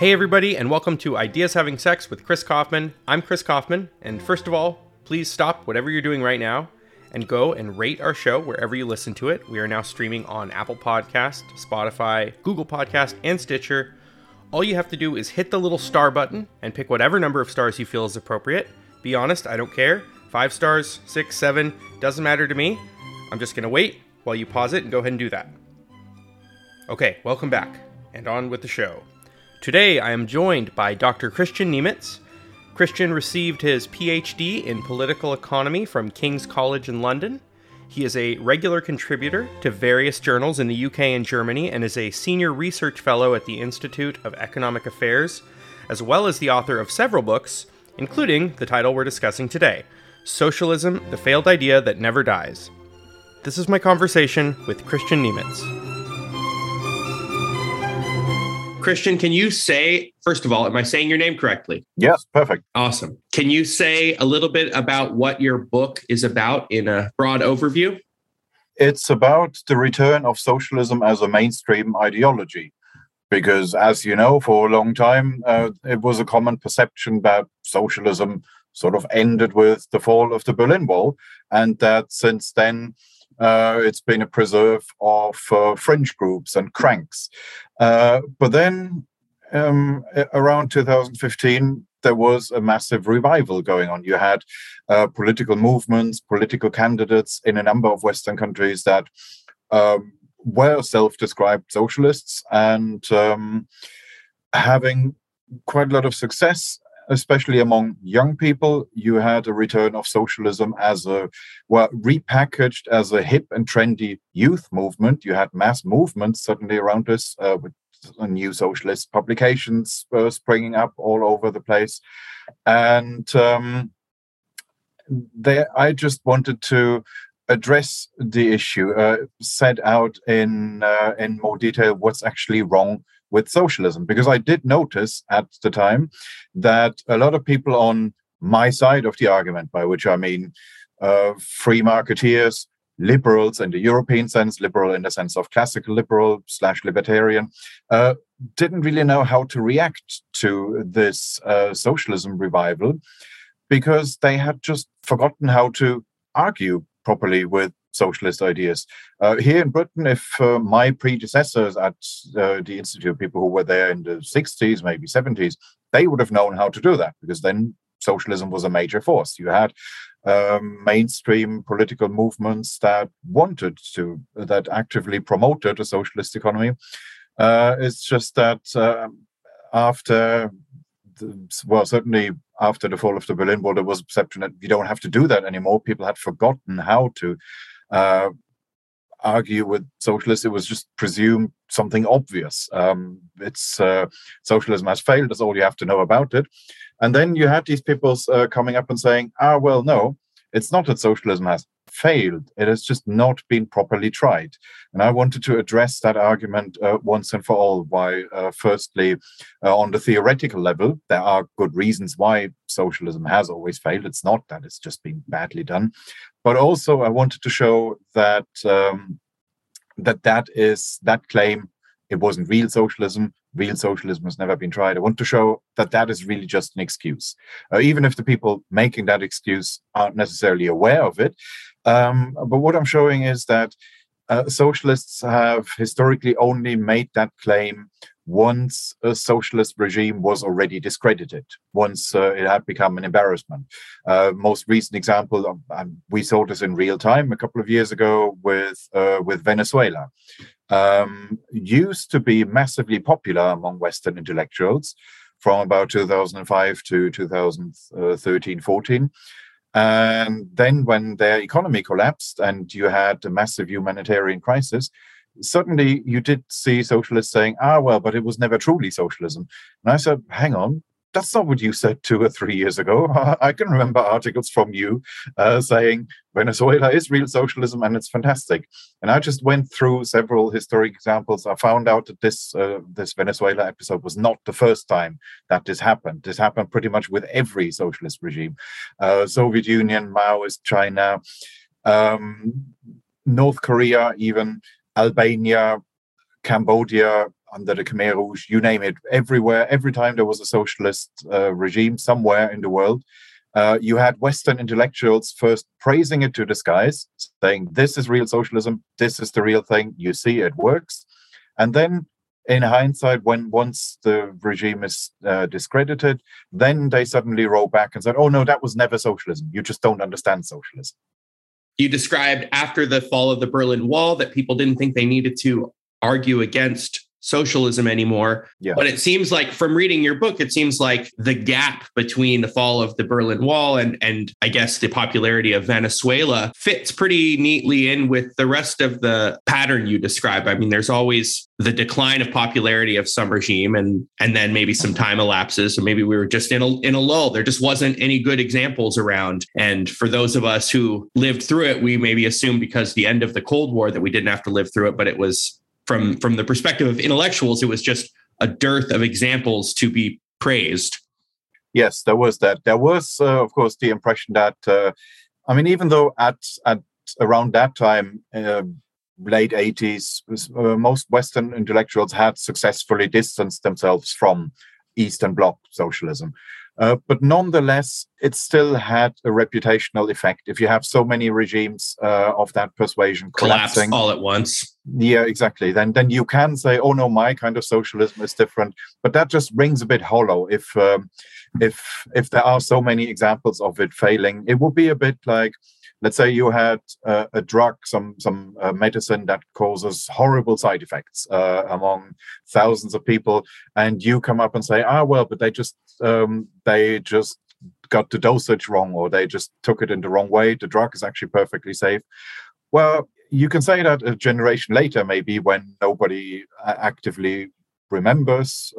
Hey, everybody, and welcome to Ideas Having Sex with Chris Kaufman. I'm Chris Kaufman, and first of all, please stop whatever you're doing right now and go and rate our show wherever you listen to it. We are now streaming on Apple Podcast, Spotify, Google Podcast, and Stitcher. All you have to do is hit the little star button and pick whatever number of stars you feel is appropriate. Be honest, I don't care. Five stars, six, seven, doesn't matter to me. I'm just gonna wait while you pause it and go ahead and do that. Okay, welcome back, and on with the show. Today I am joined by Dr. Kristian Niemietz. Kristian received his PhD in political economy from King's College in London. He is a regular contributor to various journals in the UK and Germany and is a senior research fellow at the Institute of Economic Affairs, as well as the author of several books, including the title we're discussing today Socialism, the Failed Idea That Never Dies. This is my conversation with Kristian Niemietz. Kristian, can you say, first of all, am I saying your name correctly? Yes, perfect. Awesome. Can you say a little bit about what your book is about in a broad overview? It's about the return of socialism as a mainstream ideology. Because, as you know, for a long time, uh, it was a common perception that socialism sort of ended with the fall of the Berlin Wall, and that since then, uh, it's been a preserve of uh, fringe groups and cranks. Uh, but then um, around 2015, there was a massive revival going on. You had uh, political movements, political candidates in a number of Western countries that um, were self described socialists and um, having quite a lot of success especially among young people, you had a return of socialism as a well repackaged as a hip and trendy youth movement. You had mass movements suddenly around this uh, with new socialist publications uh, springing up all over the place, and um, there I just wanted to address the issue, uh, set out in uh, in more detail what's actually wrong with socialism because I did notice at the time that a lot of people on my side of the argument, by which I mean uh, free marketeers, liberals in the European sense, liberal in the sense of classical liberal slash libertarian, uh, didn't really know how to react to this uh, socialism revival because they had just forgotten how to argue properly with socialist ideas. Uh, here in Britain, if uh, my predecessors at uh, the Institute, of people who were there in the 60s, maybe 70s, they would have known how to do that because then socialism was a major force. You had um, mainstream political movements that wanted to, that actively promoted a socialist economy. Uh, it's just that um, after well, certainly after the fall of the Berlin Wall, there was a perception that you don't have to do that anymore. People had forgotten how to uh, argue with socialists. It was just presumed something obvious. Um, it's uh, socialism has failed. That's all you have to know about it. And then you had these people uh, coming up and saying, "Ah, well, no, it's not that socialism has failed. It has just not been properly tried. And I wanted to address that argument uh, once and for all. Why, uh, firstly, uh, on the theoretical level, there are good reasons why socialism has always failed. It's not that it's just been badly done. But also, I wanted to show that. Um, that that is that claim it wasn't real socialism real socialism has never been tried. I want to show that that is really just an excuse. Uh, even if the people making that excuse aren't necessarily aware of it, um, but what I'm showing is that uh, socialists have historically only made that claim once a socialist regime was already discredited, once uh, it had become an embarrassment. Uh, most recent example, um, we saw this in real time a couple of years ago with uh, with Venezuela. Um, used to be massively popular among Western intellectuals from about 2005 to 2013 14 and then, when their economy collapsed and you had a massive humanitarian crisis, suddenly you did see socialists saying, ah, well, but it was never truly socialism. And I said, hang on, that's not what you said two or three years ago. I can remember articles from you uh, saying Venezuela is real socialism and it's fantastic. And I just went through several historic examples. I found out that this uh, this Venezuela episode was not the first time that this happened. This happened pretty much with every socialist regime, uh, Soviet Union, Maoist China, um, North Korea, even Albania, Cambodia, under the Khmer Rouge, you name it, everywhere, every time there was a socialist uh, regime somewhere in the world, uh, you had Western intellectuals first praising it to the skies, saying, This is real socialism, this is the real thing, you see, it works. And then in hindsight, when once the regime is uh, discredited, then they suddenly roll back and said, "Oh no, that was never socialism. You just don't understand socialism." You described after the fall of the Berlin Wall that people didn't think they needed to argue against socialism anymore. Yeah. But it seems like from reading your book, it seems like the gap between the fall of the Berlin Wall and and I guess the popularity of Venezuela fits pretty neatly in with the rest of the pattern you describe. I mean, there's always the decline of popularity of some regime and and then maybe some time elapses or maybe we were just in a in a lull there just wasn't any good examples around and for those of us who lived through it we maybe assume because the end of the cold war that we didn't have to live through it but it was from from the perspective of intellectuals, it was just a dearth of examples to be praised. Yes, there was that. There was, uh, of course, the impression that uh, I mean, even though at at around that time. Uh, late 80s uh, most western intellectuals had successfully distanced themselves from eastern bloc socialism uh, but nonetheless, it still had a reputational effect. If you have so many regimes uh, of that persuasion collapsing all at once, yeah, exactly. Then then you can say, "Oh no, my kind of socialism is different." But that just rings a bit hollow. If um, if if there are so many examples of it failing, it would be a bit like let's say you had uh, a drug, some some uh, medicine that causes horrible side effects uh, among thousands of people, and you come up and say, ah, well, but they just um, they just got the dosage wrong, or they just took it in the wrong way. The drug is actually perfectly safe. Well, you can say that a generation later, maybe when nobody uh, actively remembers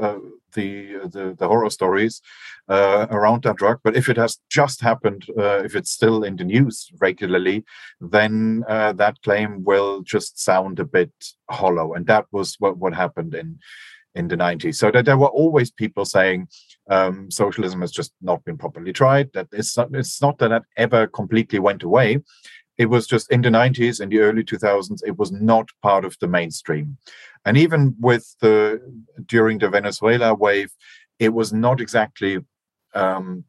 uh, the, the, the horror stories uh, around that drug. But if it has just happened, uh, if it's still in the news regularly, then uh, that claim will just sound a bit hollow. And that was what what happened in in the 90s. So that there were always people saying um, socialism has just not been properly tried. That it's not, it's not that that ever completely went away it was just in the 90s in the early 2000s it was not part of the mainstream. And even with the during the venezuela wave it was not exactly um,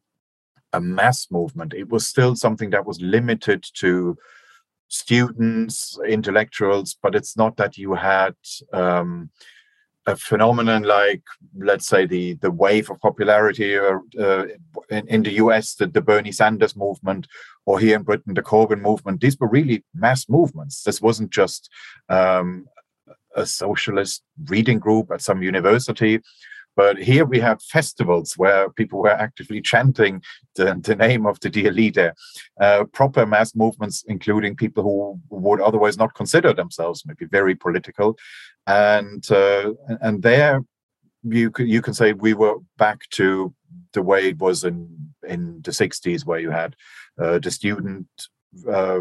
a mass movement. It was still something that was limited to students intellectuals but it's not that you had um, a phenomenon like, let's say, the the wave of popularity uh, uh, in, in, the US, the, the Bernie Sanders movement, or here in Britain, the Corbyn movement. These were really mass movements. This wasn't just um, a socialist reading group at some university. But here we have festivals where people were actively chanting the, the name of the dear leader, uh, proper mass movements, including people who would otherwise not consider themselves maybe very political. And uh, and there you could you can say we were back to the way it was in in the 60s where you had uh, the student uh,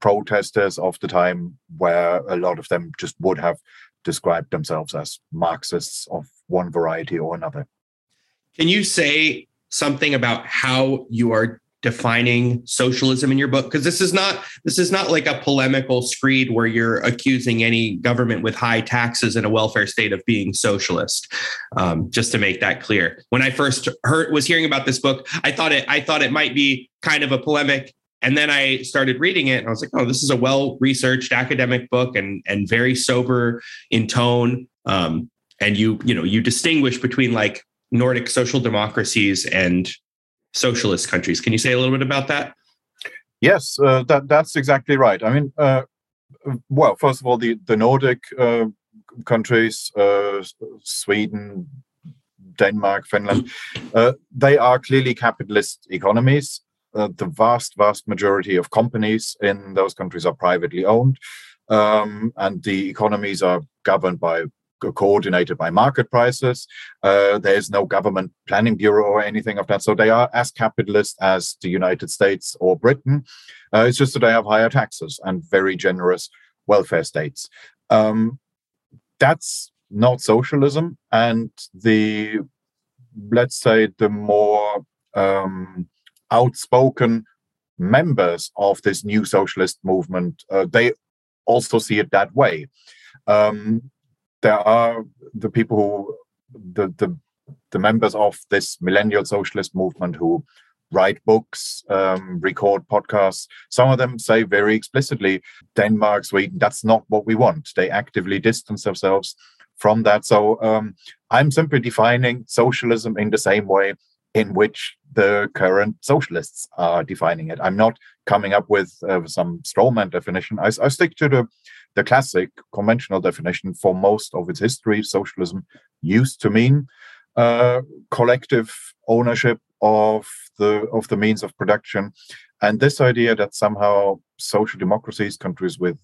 protesters of the time where a lot of them just would have described themselves as Marxists of one variety or another. Can you say something about how you are defining socialism in your book? Because this is not this is not like a polemical screed where you're accusing any government with high taxes and a welfare state of being socialist um, just to make that clear. When i first heard was hearing about this book i thought it i thought it might be kind of a polemic. And then I started reading it and I was like, oh, this is a well researched academic book and, and very sober in tone. Um, and you, you know, you distinguish between like Nordic social democracies and socialist countries. Can you say a little bit about that? Yes, uh, that, that's exactly right. I mean, uh, well, first of all, the, the Nordic uh, countries, uh, Sweden, Denmark, Finland, uh, they are clearly capitalist economies uh, the vast, vast majority of companies in those countries are privately owned, um, and the economies are governed by coordinated by market prices. Uh, there is no government planning bureau or anything of that. So they are as capitalist as the United States or Britain. Uh, it's just that they have higher taxes and very generous welfare states. Um, that's not socialism. And the, let's say, the more um, outspoken members of this new socialist movement, uh, they also see it that way. Um, there are the people who the the the members of this millennial socialist movement who write books, um, record podcasts. Some of them say very explicitly, Denmark, Sweden, that's not what we want. They actively distance themselves from that. So um, I'm simply defining socialism in the same way in which the current socialists are defining it. I'm not coming up with uh, some strawman definition. I, I stick to the the classic conventional definition for most of its history. Socialism used to mean uh, collective ownership of the of the means of production, and this idea that somehow social democracies, countries with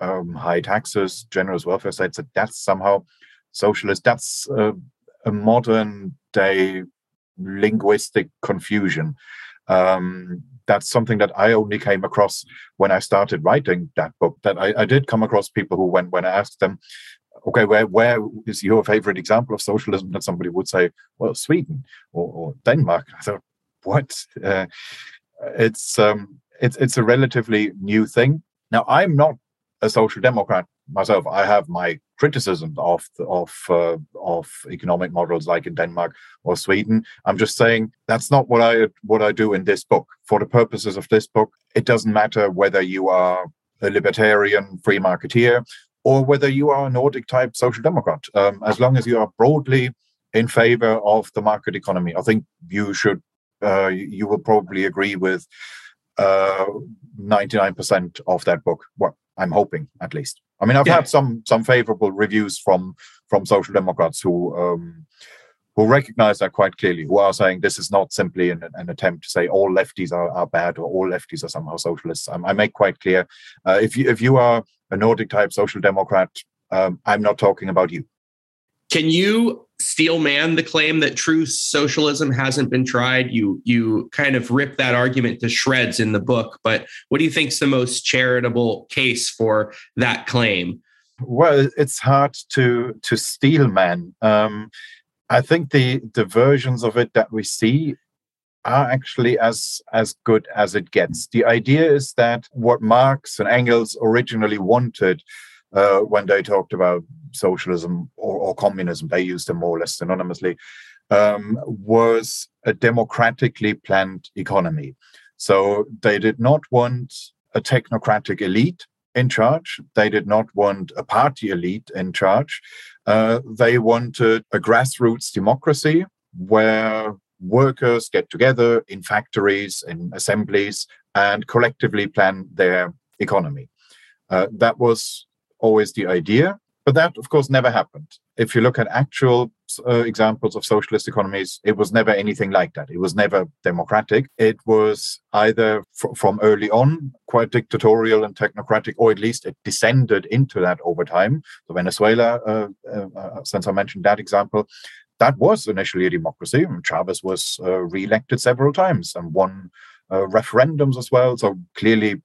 um, high taxes, generous welfare states, that that's somehow socialist. That's uh, a modern day linguistic confusion. Um, that's something that I only came across when I started writing that book. That I, I did come across people who, when when I asked them, okay, where where is your favorite example of socialism? That somebody would say, well, Sweden or, or Denmark. I thought, what? Uh, it's um, it's it's a relatively new thing. Now, I'm not a social democrat myself. I have my criticism of of uh, of economic models like in Denmark or Sweden. I'm just saying that's not what I what I do in this book. For the purposes of this book, it doesn't matter whether you are a libertarian free marketeer or whether you are a Nordic type social democrat. Um, as long as you are broadly in favor of the market economy, I think you should. Uh, you will probably agree with uh, 99% of that book. Well, I'm hoping at least. I mean, I've yeah. had some some favorable reviews from from social democrats who um, who recognize that quite clearly, who are saying this is not simply an, an attempt to say all lefties are, are bad or all lefties are somehow socialists. I make quite clear uh, if you if you are a Nordic type social democrat, um, I'm not talking about you. Can you steel man the claim that true socialism hasn't been tried? You you kind of rip that argument to shreds in the book, but what do you think's the most charitable case for that claim? Well, it's hard to to steel man. Um, I think the the versions of it that we see are actually as as good as it gets. The idea is that what Marx and Engels originally wanted uh, when they talked about socialism or, or, communism, they used them more or less synonymously, um, was a democratically planned economy. So they did not want a technocratic elite in charge. They did not want a party elite in charge. Uh, they wanted a grassroots democracy where workers get together in factories, in assemblies, and collectively plan their economy. Uh, that was always the idea. But that, of course, never happened. If you look at actual uh, examples of socialist economies, it was never anything like that. It was never democratic. It was either fr- from early on quite dictatorial and technocratic, or at least it descended into that over time. So, Venezuela, uh, uh, uh since I mentioned that example, that was initially a democracy. Chavez was uh, re-elected several times and won uh, referendums as well. So clearly,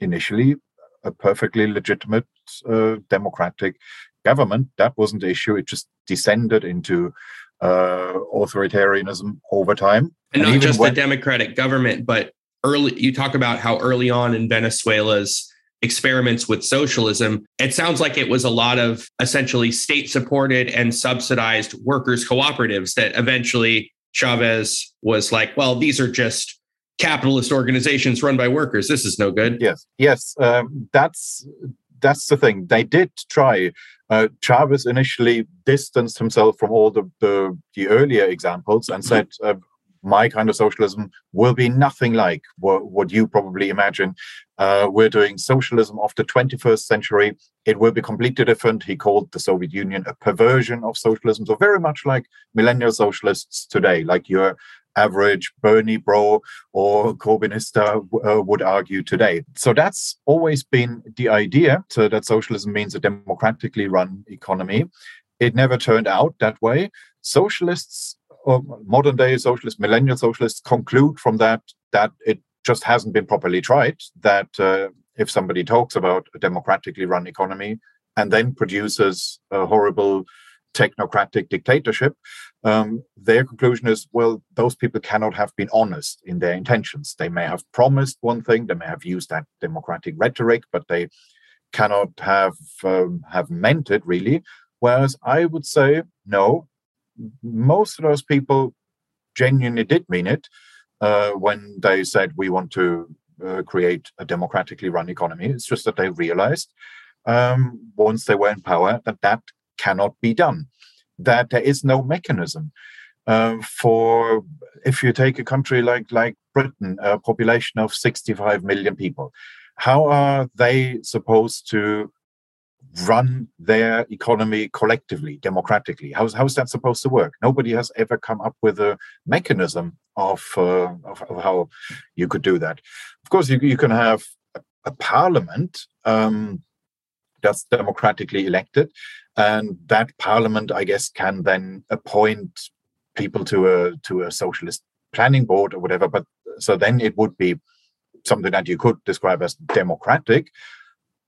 initially, a perfectly legitimate uh, democratic government. That wasn't the issue. It just descended into uh, authoritarianism over time. And, and not just when- the democratic government, but early. You talk about how early on in Venezuela's experiments with socialism, it sounds like it was a lot of essentially state supported and subsidized workers' cooperatives that eventually Chavez was like, well, these are just capitalist organizations run by workers. This is no good. Yes, yes, um, that's that's the thing. They did try. Uh, Chavez initially distanced himself from all the the, the earlier examples and said. Uh, my kind of socialism will be nothing like what, what you probably imagine. Uh, we're doing socialism of the 21st century. It will be completely different. He called the Soviet Union a perversion of socialism. So, very much like millennial socialists today, like your average Bernie bro or Corbynista uh, would argue today. So that's always been the idea so that socialism means a democratically run economy. It never turned out that way. Socialists, or modern day socialists, millennial socialists conclude from that that it just hasn't been properly tried. That uh, if somebody talks about a democratically run economy and then produces a horrible technocratic dictatorship, um, their conclusion is well, those people cannot have been honest in their intentions. They may have promised one thing, they may have used that democratic rhetoric, but they cannot have um, have meant it really. Whereas I would say, no, most of those people genuinely did mean it uh, when they said we want to uh, create a democratically run economy. It's just that they realized um, once they were in power that that cannot be done, that there is no mechanism. Uh, for if you take a country like like Britain, a population of 65 million people, how are they supposed to run their economy collectively, democratically? How's how's that supposed to work? Nobody has ever come up with a mechanism of uh, of, of, how you could do that. Of course, you you can have a, a parliament um, that's democratically elected, and that parliament, I guess, can then appoint people to a to a socialist planning board or whatever. But so then it would be something that you could describe as democratic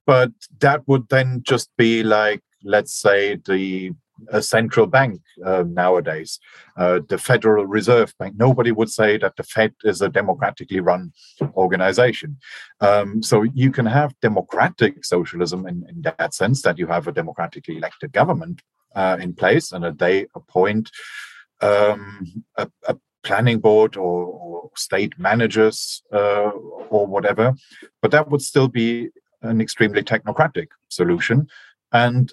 but that would then just be like let's say the a central bank uh, nowadays, uh, the Federal Reserve Bank. Nobody would say that the Fed is a democratically run organization. Um, so you can have democratic socialism in, in, that sense that you have a democratically elected government uh, in place and that they appoint um, a, a, planning board or, or state managers uh, or whatever. But that would still be an extremely technocratic solution. And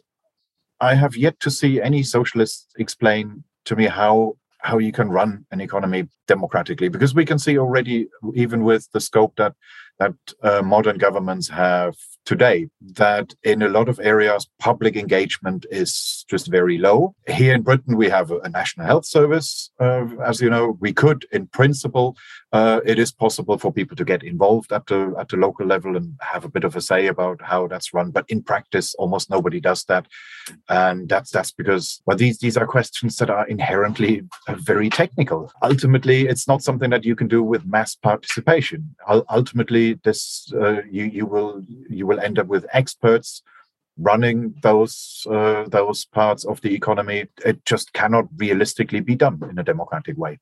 I have yet to see any socialists explain to me how how you can run an economy democratically because we can see already even with the scope that that uh, modern governments have today that in a lot of areas public engagement is just very low. Here in britain we have a, national health service uh, as you know. We could in principle uh, it is possible for people to get involved at the at the local level and have a bit of a say about how that's run but in practice almost nobody does that. And that's that's because well these these are questions that are inherently uh, very technical. Ultimately it's not something that you can do with mass participation. Ultimately this uh, you you will you will end up with experts running those uh, those parts of the economy. It just cannot realistically be done in a democratic way.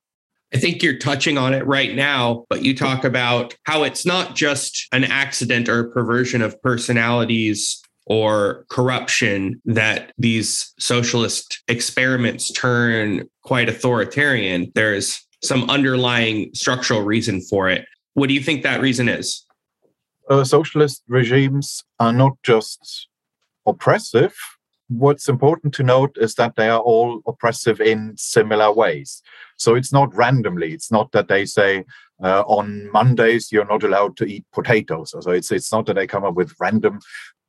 I think you're touching on it right now, but you talk about how it's not just an accident or perversion of personalities or corruption that these socialist experiments turn quite authoritarian. There's some underlying structural reason for it. What do you think that reason is? Uh, socialist regimes are not just oppressive. What's important to note is that they are all oppressive in similar ways. So it's not randomly. It's not that they say uh, on Mondays you're not allowed to eat potatoes. So it's it's not that they come up with random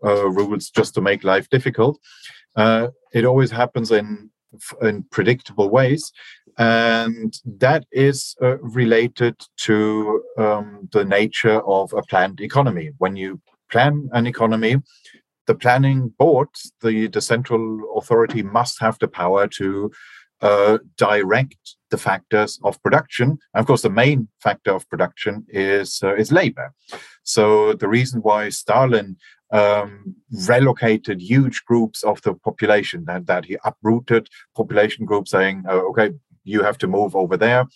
uh, rules just to make life difficult. Uh, it always happens in in predictable ways. And that is uh, related to um, the nature of a planned economy. When you plan an economy, the planning board, the, the central authority, must have the power to uh, direct the factors of production. And of course, the main factor of production is uh, is labor. So the reason why Stalin um, relocated huge groups of the population that, that he uprooted population groups saying, oh, okay, you have to move over there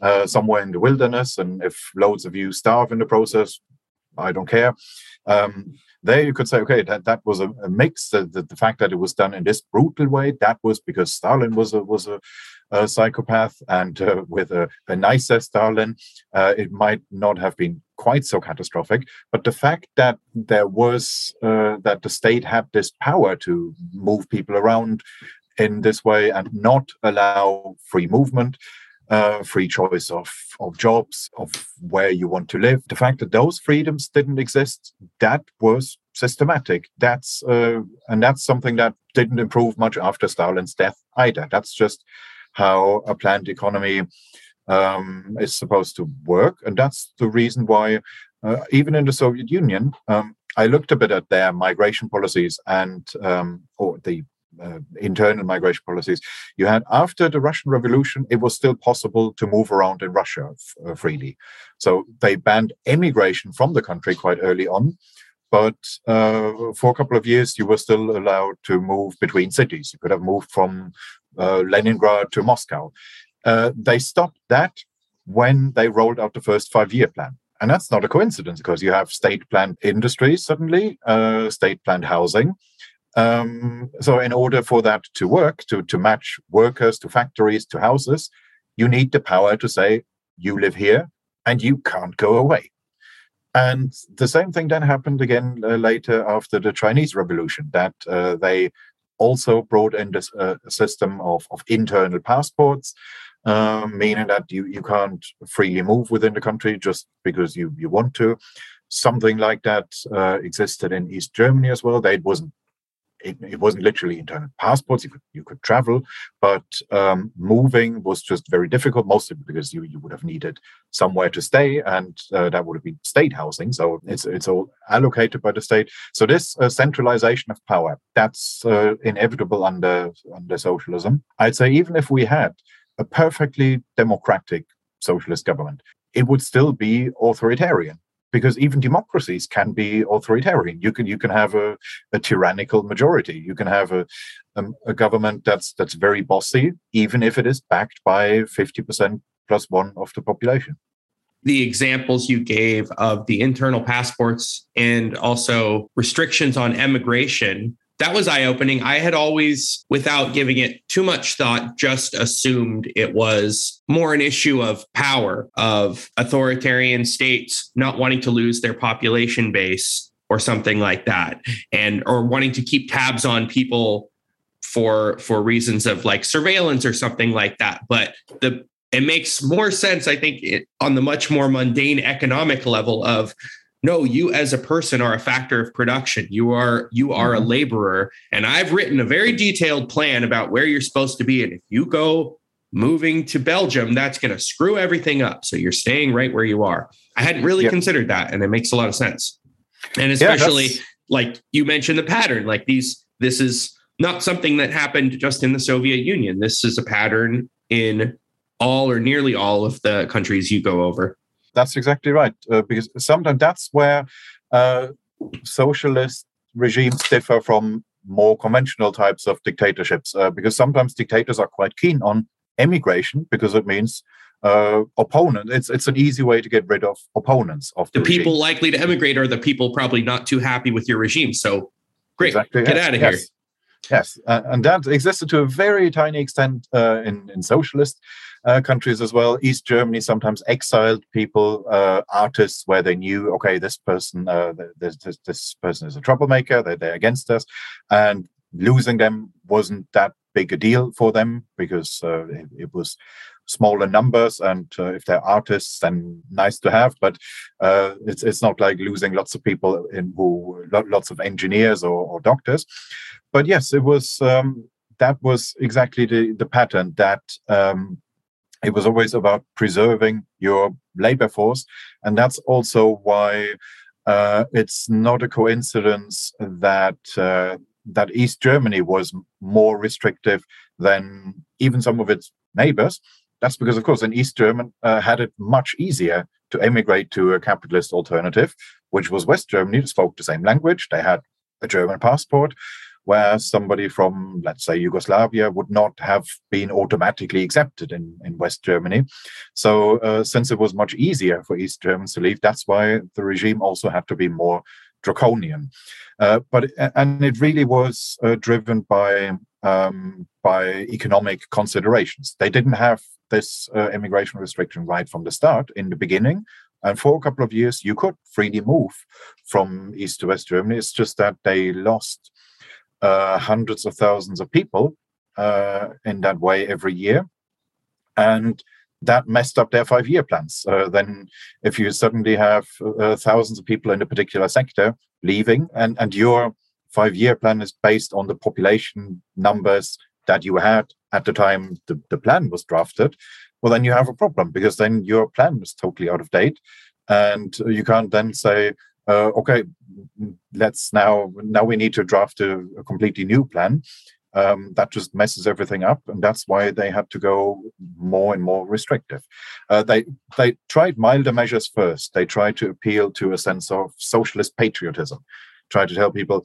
uh, somewhere in the wilderness. And if loads of you starve in the process, I don't care. Um, there you could say, okay, that, that was a, a mix. The, the, the, fact that it was done in this brutal way, that was because Stalin was a was a, a psychopath, and uh, with a, a nicer Stalin, uh, it might not have been quite so catastrophic. But the fact that there was uh, that the state had this power to move people around in this way and not allow free movement uh, free choice of, of jobs, of where you want to live. The fact that those freedoms didn't exist, that was systematic. That's uh, and that's something that didn't improve much after Stalin's death either. That's just how a planned economy um, is supposed to work, and that's the reason why, uh, even in the Soviet Union, um, I looked a bit at their migration policies and um, or the uh, internal migration policies you had after the Russian Revolution, it was still possible to move around in Russia f- uh, freely. So they banned emigration from the country quite early on. But uh, for a couple of years, you were still allowed to move between cities. You could have moved from uh, Leningrad to Moscow. Uh, they stopped that when they rolled out the first five year plan. And that's not a coincidence because you have state planned industries suddenly, uh, state planned housing, Um, so, in order for that to work, to, to match workers to factories to houses, you need the power to say, you live here and you can't go away. And the same thing then happened again uh, later after the Chinese Revolution, that uh, they also brought in this uh, system of, of internal passports, um, meaning that you, you can't freely move within the country just because you, you want to. Something like that uh, existed in East Germany as well. It wasn't it, it, wasn't literally internal passports. You could you could travel, but um, moving was just very difficult, mostly because you you would have needed somewhere to stay, and uh, that would have been state housing. So it's it's all allocated by the state. So this uh, centralization of power that's uh, inevitable under under socialism. I'd say even if we had a perfectly democratic socialist government, it would still be authoritarian because even democracies can be authoritarian. You can you can have a, a tyrannical majority. You can have a, um, a government that's that's very bossy, even if it is backed by fifty percent plus one of the population. The examples you gave of the internal passports and also restrictions on emigration that was eye opening. I had always, without giving it too much thought, just assumed it was more an issue of power, of authoritarian states not wanting to lose their population base or something like that, and or wanting to keep tabs on people for for reasons of like surveillance or something like that. But the it makes more sense, I think, it, on the much more mundane economic level of no you as a person are a factor of production. You are you are a mm-hmm. laborer. And i've written a very detailed plan about where you're supposed to be. And if you go moving to belgium that's going to screw everything up. So you're staying right where you are. I hadn't really yep. considered that and it makes a lot of sense. And especially yeah, like you mentioned the pattern like these this is not something that happened just in the soviet union. This is a pattern in all or nearly all of the countries you go over that's exactly right. Uh, because sometimes that's where uh, socialist regimes differ from more conventional types of dictatorships. Uh, because sometimes dictators are quite keen on emigration because it means uh, opponent. It's it's an easy way to get rid of opponents of the, the people likely to emigrate are the people probably not too happy with your regime. So great, exactly, get yes, out of yes. here. Yes, uh, and that existed to a very tiny extent uh, in in socialist uh, countries as well. East Germany sometimes exiled people, uh, artists, where they knew, okay, this person, uh, this, this, this person is a troublemaker. They're, they're against us, and losing them wasn't that big a deal for them because uh, it, it, was smaller numbers and uh, if they're artists then nice to have but uh, it's it's not like losing lots of people in who lots of engineers or, or doctors but yes it was um, that was exactly the the pattern that um, it was always about preserving your labor force and that's also why uh, it's not a coincidence that uh, that East Germany was more restrictive than even some of its neighbors. That's because, of course, in East Germany uh, had it much easier to emigrate to a capitalist alternative, which was West Germany. They spoke the same language. They had a German passport where somebody from, let's say, Yugoslavia would not have been automatically accepted in, in West Germany. So, uh, since it was much easier for East Germans to leave, that's why the regime also had to be more draconian. Uh, but and it really was uh, driven by um, by economic considerations. They didn't have this uh, immigration restriction right from the start in the beginning. And for a couple of years, you could freely move from East to West Germany. It's just that they lost uh, hundreds of thousands of people uh, in that way every year. And that messed up their five year plans. Uh, then, if you suddenly have uh, thousands of people in a particular sector leaving, and, and your five year plan is based on the population numbers that you had at the time the, the plan was drafted, well, then you have a problem because then your plan is totally out of date. And you can't then say, uh, okay, let's now now we need to draft a, a completely new plan. Um, that just messes everything up, and that's why they had to go more and more restrictive. Uh, they they tried milder measures first. They tried to appeal to a sense of socialist patriotism, try to tell people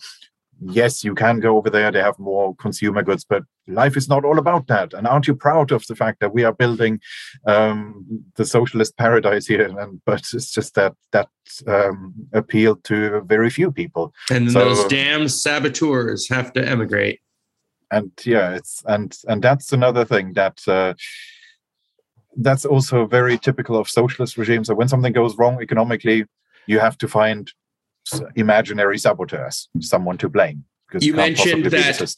yes, you can go over there. They have more consumer goods, but life is not all about that. And aren't you proud of the fact that we are building um, the socialist paradise here? And but it's just that that um, appealed to very few people. And so, those damn saboteurs have to emigrate. And yeah, it's and and that's another thing that. Uh, that's also very typical of socialist regimes. So when something goes wrong economically, you have to find imaginary saboteurs, someone to blame. Because you mentioned that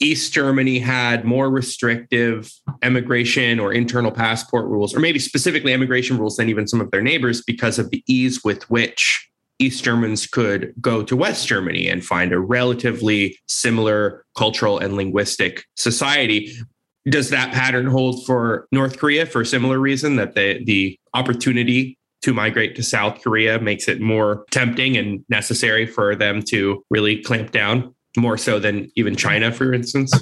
East Germany had more restrictive immigration or internal passport rules, or maybe specifically immigration rules than even some of their neighbors because of the ease with which East Germans could go to West Germany and find a relatively similar cultural and linguistic society. Does that pattern hold for North Korea for a similar reason that the, the opportunity to migrate to South Korea makes it more tempting and necessary for them to really clamp down more so than even China, for instance?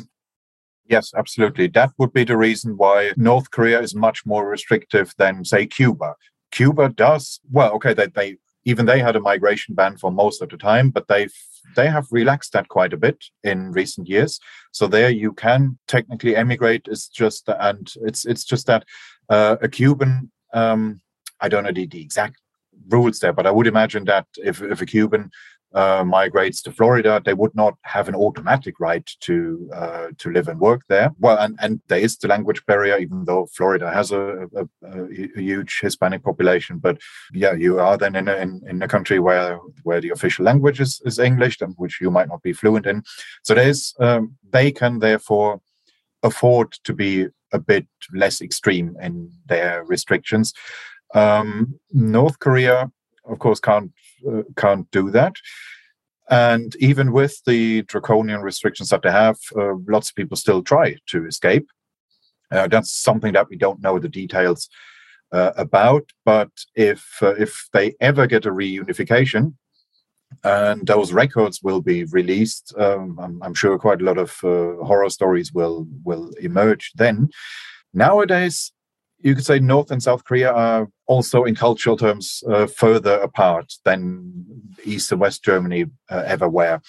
Yes, absolutely. That would be the reason why North Korea is much more restrictive than, say, Cuba. Cuba does well. Okay, they, they even they had a migration ban for most of the time, but they've they have relaxed that quite a bit in recent years. So there you can technically emigrate. It's just and it's it's just that uh, a Cuban um, I don't know the, the exact rules there, but I would imagine that if, if a Cuban uh, migrates to Florida, they would not have an automatic right to uh, to live and work there. Well, and, and there is the language barrier, even though Florida has a, a, a huge Hispanic population. But yeah, you are then in a, in, in a country where where the official language is, is English, and which you might not be fluent in. So there's um, they can therefore afford to be a bit less extreme in their restrictions. Um, North Korea, of course, can't uh, can't do that. And even with the draconian restrictions that they have, uh, lots of people still try to escape. Uh, that's something that we don't know the details uh, about. But if uh, if they ever get a reunification, and those records will be released, um, I'm, I'm, sure quite a lot of uh, horror stories will will emerge then. Nowadays, you could say North and South Korea are also, in cultural terms, uh, further apart than East and West Germany uh, ever were.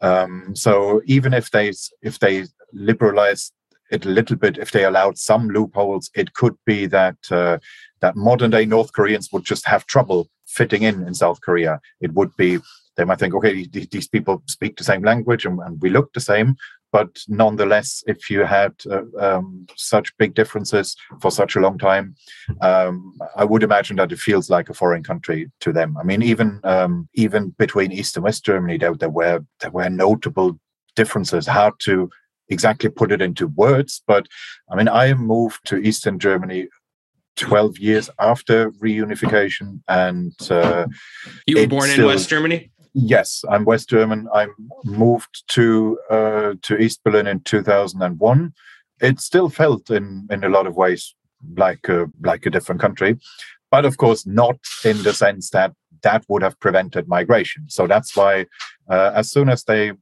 Um, so even if they if they liberalize it a little bit, if they allowed some loopholes, it could be that uh, that modern day North Koreans would just have trouble fitting in in South Korea. It would be they might think, okay, these people speak the same language and, and we look the same, but nonetheless, if you had uh, um, such big differences for such a long time, um, I would imagine that it feels like a foreign country to them. I mean, even um, even between East and West Germany, there, there were there were notable differences. Hard to exactly put it into words, but I mean, I moved to Eastern Germany 12 years after reunification and uh, you were born still, in west germany Yes, I'm West German. I moved to uh, to East Berlin in 2001. It still felt in in a lot of ways like a, like a different country, but of course not in the sense that that would have prevented migration. So that's why, uh, as soon as they,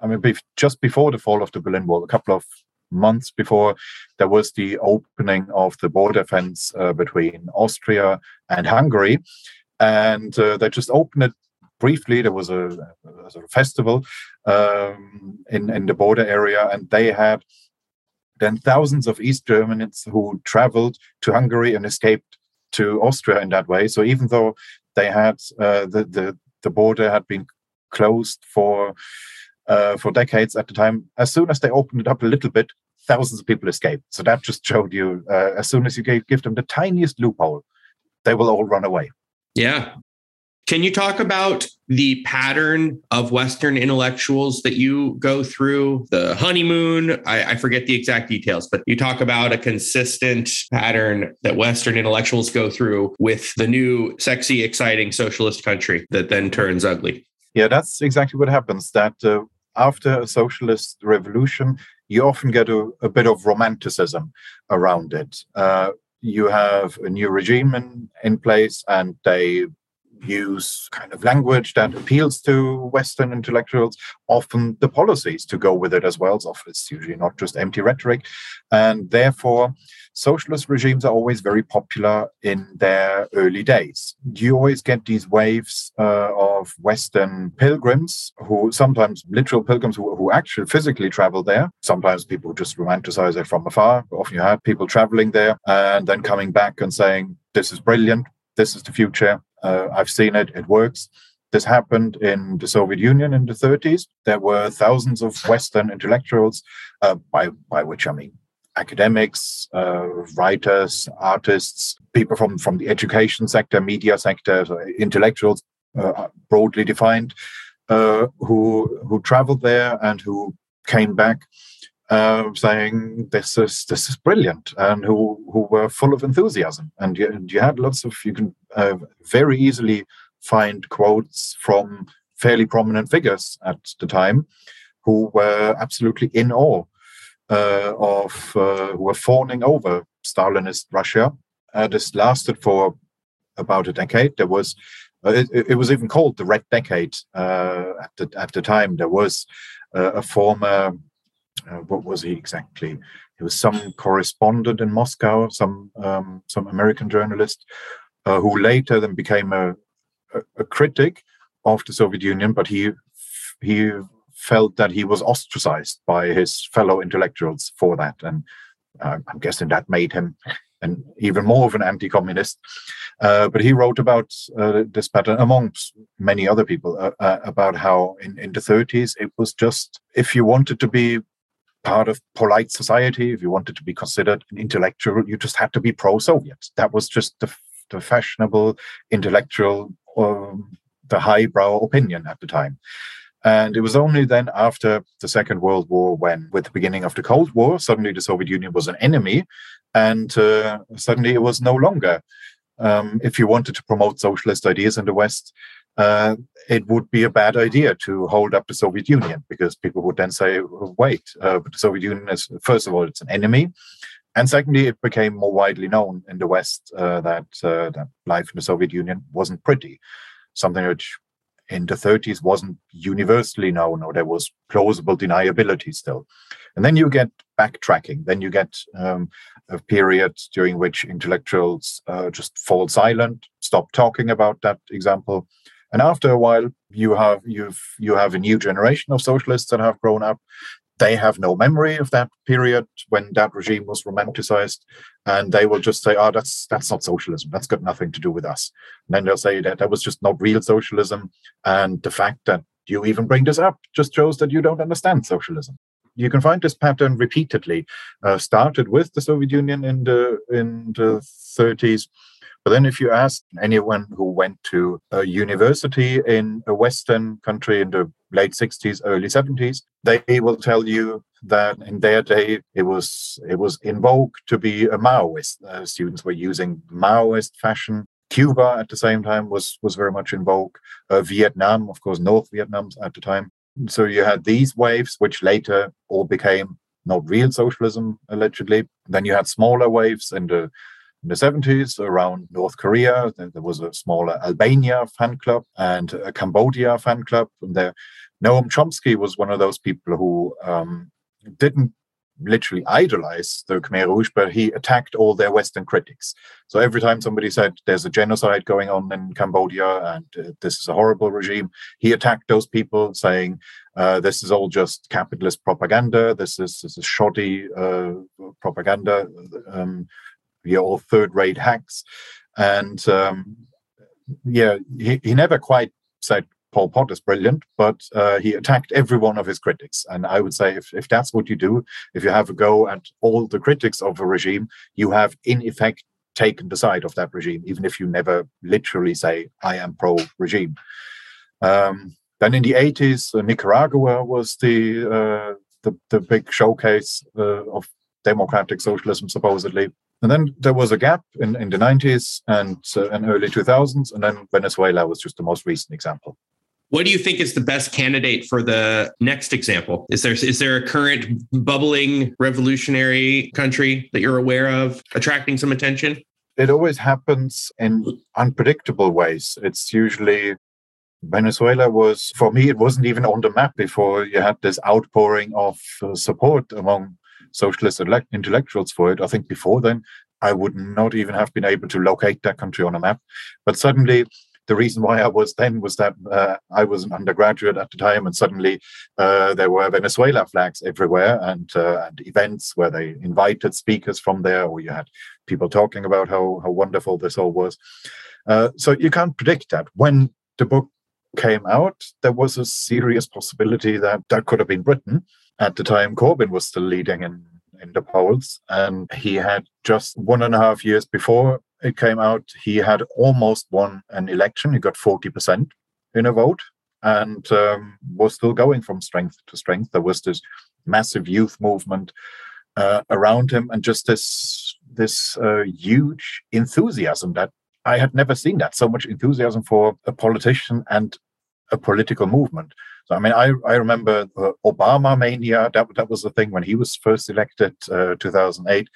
I mean, just before the fall of the Berlin Wall, a couple of months before, there was the opening of the border fence uh, between Austria and Hungary, and uh, they just opened it briefly. There was a, a festival um, in in the border area, and they had then thousands of East Germans who traveled to Hungary and escaped to Austria in that way. So even though they had uh, the, the the border had been closed for uh, for decades at the time, as soon as they opened it up a little bit, thousands of people escaped. So that just showed you, uh, as soon as you gave, give them the tiniest loophole, they will all run away. Yeah, can you talk about the pattern of Western intellectuals that you go through? The honeymoon, I, I, forget the exact details, but you talk about a consistent pattern that Western intellectuals go through with the new, sexy, exciting socialist country that then turns ugly. Yeah, that's exactly what happens. That uh, after a socialist revolution, you often get a, a bit of romanticism around it. Uh, you have a new regime in, in place and they use kind of language that appeals to Western intellectuals, often the policies to go with it as well. So it's usually not just empty rhetoric. And therefore, socialist regimes are always very popular in their early days. You always get these waves uh, of Western pilgrims who sometimes literal pilgrims who, who actually physically travel there. Sometimes people just romanticize it from afar. Often you have people traveling there and then coming back and saying, This is brilliant. This is the future. Uh, I've seen it. It works. This happened in the Soviet Union in the 30s. There were thousands of Western intellectuals, uh, by, by which I mean academics, uh, writers, artists, people from, from the education sector, media sector, so intellectuals, uh, broadly defined, uh, who who traveled there and who came back uh, saying this is this is brilliant, and who who were full of enthusiasm. And you, you had lots of you can uh, very easily find quotes from fairly prominent figures at the time who were absolutely in awe uh, of uh, who were fawning over Stalinist Russia. Uh, this lasted for about a decade. There was it, it, was even called the Red Decade at the at the time. There was a former what was he exactly? He was some correspondent in Moscow, some um, some American journalist uh, who later then became a, a, a, critic of the Soviet Union, but he he felt that he was ostracized by his fellow intellectuals for that. And uh, I'm guessing that made him an even more of an anti-communist. Uh, but he wrote about uh, this pattern amongst many other people uh, uh, about how in, in the 30s it was just if you wanted to be part of polite society, if you wanted to be considered an intellectual, you just had to be pro-Soviet. That was just the, the fashionable intellectual, um, the highbrow opinion at the time. And it was only then after the Second World War, when, with the beginning of the Cold War, suddenly the Soviet Union was an enemy, and uh, suddenly it was no longer. Um, if you wanted to promote socialist ideas in the West, uh, it would be a bad idea to hold up the Soviet Union because people would then say, wait, uh, the Soviet Union is, first of all, it's an enemy. And secondly, it became more widely known in the West uh, that, uh, that life in the Soviet Union wasn't pretty, something which in the 30s wasn't universally known or there was plausible deniability still. And then you get backtracking. Then you get um, a period during which intellectuals uh, just fall silent, stop talking about that example. And after a while, you have you've you have a new generation of socialists that have grown up. They have no memory of that period when that regime was romanticized. And they will just say oh that's that's not socialism. That's got nothing to do with us. And then they'll say that that was just not real socialism. And the fact that you even bring this up just shows that you don't understand socialism you can find this pattern repeatedly uh, started with the soviet union in the in the 30s but then, if you ask anyone who went to a university in a Western country in the late 60s, early 70s, they will tell you that in their day it was it was in vogue to be a Maoist. Uh, students were using Maoist fashion. Cuba at the same time was was very much in vogue. Uh, Vietnam, of course, North Vietnam at the time. So you had these waves, which later all became not real socialism allegedly. Then you had smaller waves in the in the 70s around North Korea. There was a smaller Albania fan club and a Cambodia fan club. And there, Noam Chomsky was one of those people who um, didn't literally idolize the Khmer Rouge, but he attacked all their Western critics. So every time somebody said there's a genocide going on in Cambodia and uh, this is a horrible regime, he attacked those people, saying uh, this is all just capitalist propaganda. This is, this is shoddy uh, propaganda. Um, you're all third rate hacks. And um, yeah, he, he never quite said Pol Pot is brilliant, but uh, he attacked every one of his critics. And I would say if, if that's what you do, if you have a go at all the critics of a regime, you have in effect taken the side of that regime, even if you never literally say, I am pro regime. Um, then in the 80s, uh, Nicaragua was the, uh, the, the big showcase uh, of democratic socialism, supposedly. And then there was a gap in, in the 90s and, uh, and early 2000s. And then Venezuela was just the most recent example. What do you think is the best candidate for the next example? Is there is there a current bubbling revolutionary country that you're aware of attracting some attention? it always happens in unpredictable ways. It's usually Venezuela was, for me, it wasn't even on the map before you had this outpouring of uh, support among socialist intellectuals for it. I think before then, I would not even have been able to locate that country on a map. But suddenly, the reason why I was then was that uh, I was an undergraduate at the time, and suddenly uh, there were Venezuela flags everywhere and, uh, and events where they invited speakers from there, or you had people talking about how, how wonderful this all was. Uh, so you can't predict that. When the book came out, there was a serious possibility that that could have been Britain. At the time, Corbyn was still leading in, in the polls, and he had just one and a half years before it came out, he had almost won an election. He got 40% in a vote and um, was still going from strength to strength. There was this massive youth movement uh, around him and just this this uh, huge enthusiasm that I had never seen that so much enthusiasm for a politician and a political movement. So I mean, I I remember uh, Obama mania. That that was the thing when he was first elected, uh, 2008.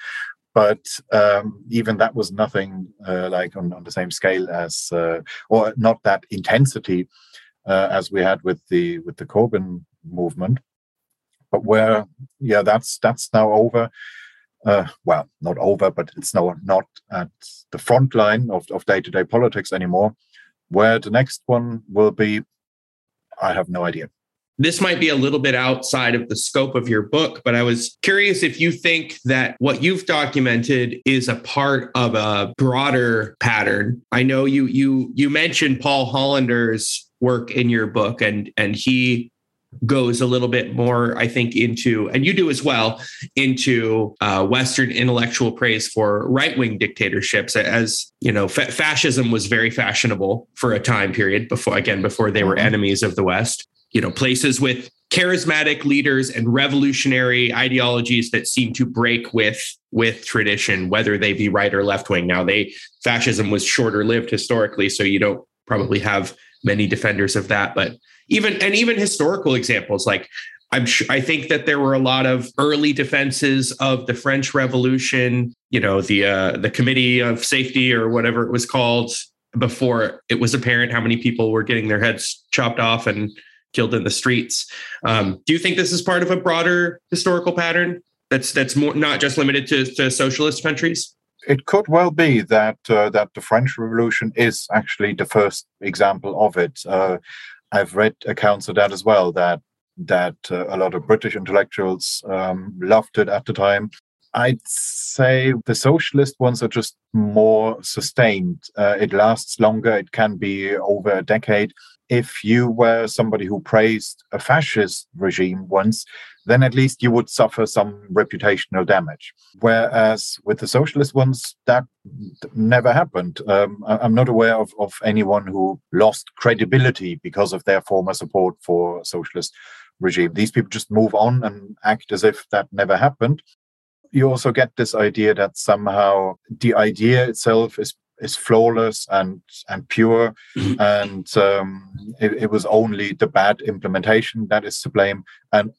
But um, even that was nothing uh, like on, on the same scale as, uh, or not that intensity uh, as we had with the with the Corbyn movement. But where, yeah, that's that's now over uh, well, not over, but it's now not at the front line of, of day-to-day politics anymore. Where the next one will be, I have no idea. This might be a little bit outside of the scope of your book, but I was curious if you think that what you've documented is a part of a broader pattern. I know you you you mentioned Paul Hollander's work in your book and and he goes a little bit more, I think, into, and you do as well, into uh, Western intellectual praise for right wing dictatorships. As you know, fa- fascism was very fashionable for a time period before, again, before they were mm-hmm. enemies of the West. You know, places with charismatic leaders and revolutionary ideologies that seem to break with with tradition, whether they be right or left wing. Now, they fascism was shorter lived historically, so you don't probably have many defenders of that, but even and even historical examples like I'm sure, I think that there were a lot of early defenses of the French Revolution, you know, the uh, the Committee of Safety or whatever it was called before it was apparent how many people were getting their heads chopped off and killed in the streets. Um, do you think this is part of a broader historical pattern that's that's more not just limited to, to socialist countries? It could well be that uh, that the French Revolution is actually the first example of it. Uh, I've read accounts of that as well. That that uh, a lot of British intellectuals um, loved it at the time. I'd say the socialist ones are just more sustained. Uh, it lasts longer. It can be over a decade. If you were somebody who praised a fascist regime once, then at least you would suffer some reputational damage. Whereas with the socialist ones, that never happened. Um, I'm not aware of, of anyone who lost credibility because of their former support for socialist regime. These people just move on and act as if that never happened. You also get this idea that somehow the idea itself is is flawless and and pure, mm-hmm. and um, it, it, was only the bad implementation that is to blame. And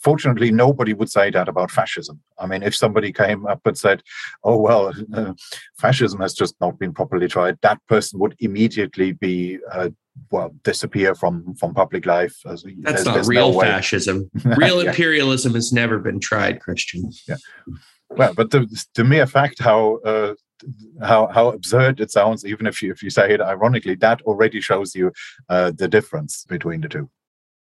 fortunately, nobody would say that about fascism. I mean, if somebody came up and said, "Oh well, uh, fascism has just not been properly tried," that person would immediately be uh, well disappear from from public life. As, That's not real no fascism. Real yeah. imperialism has never been tried, Kristian. Yeah. Well, but the, the mere fact how uh, how how absurd it sounds, even if you if you say it ironically, that already shows you uh, the difference between the two.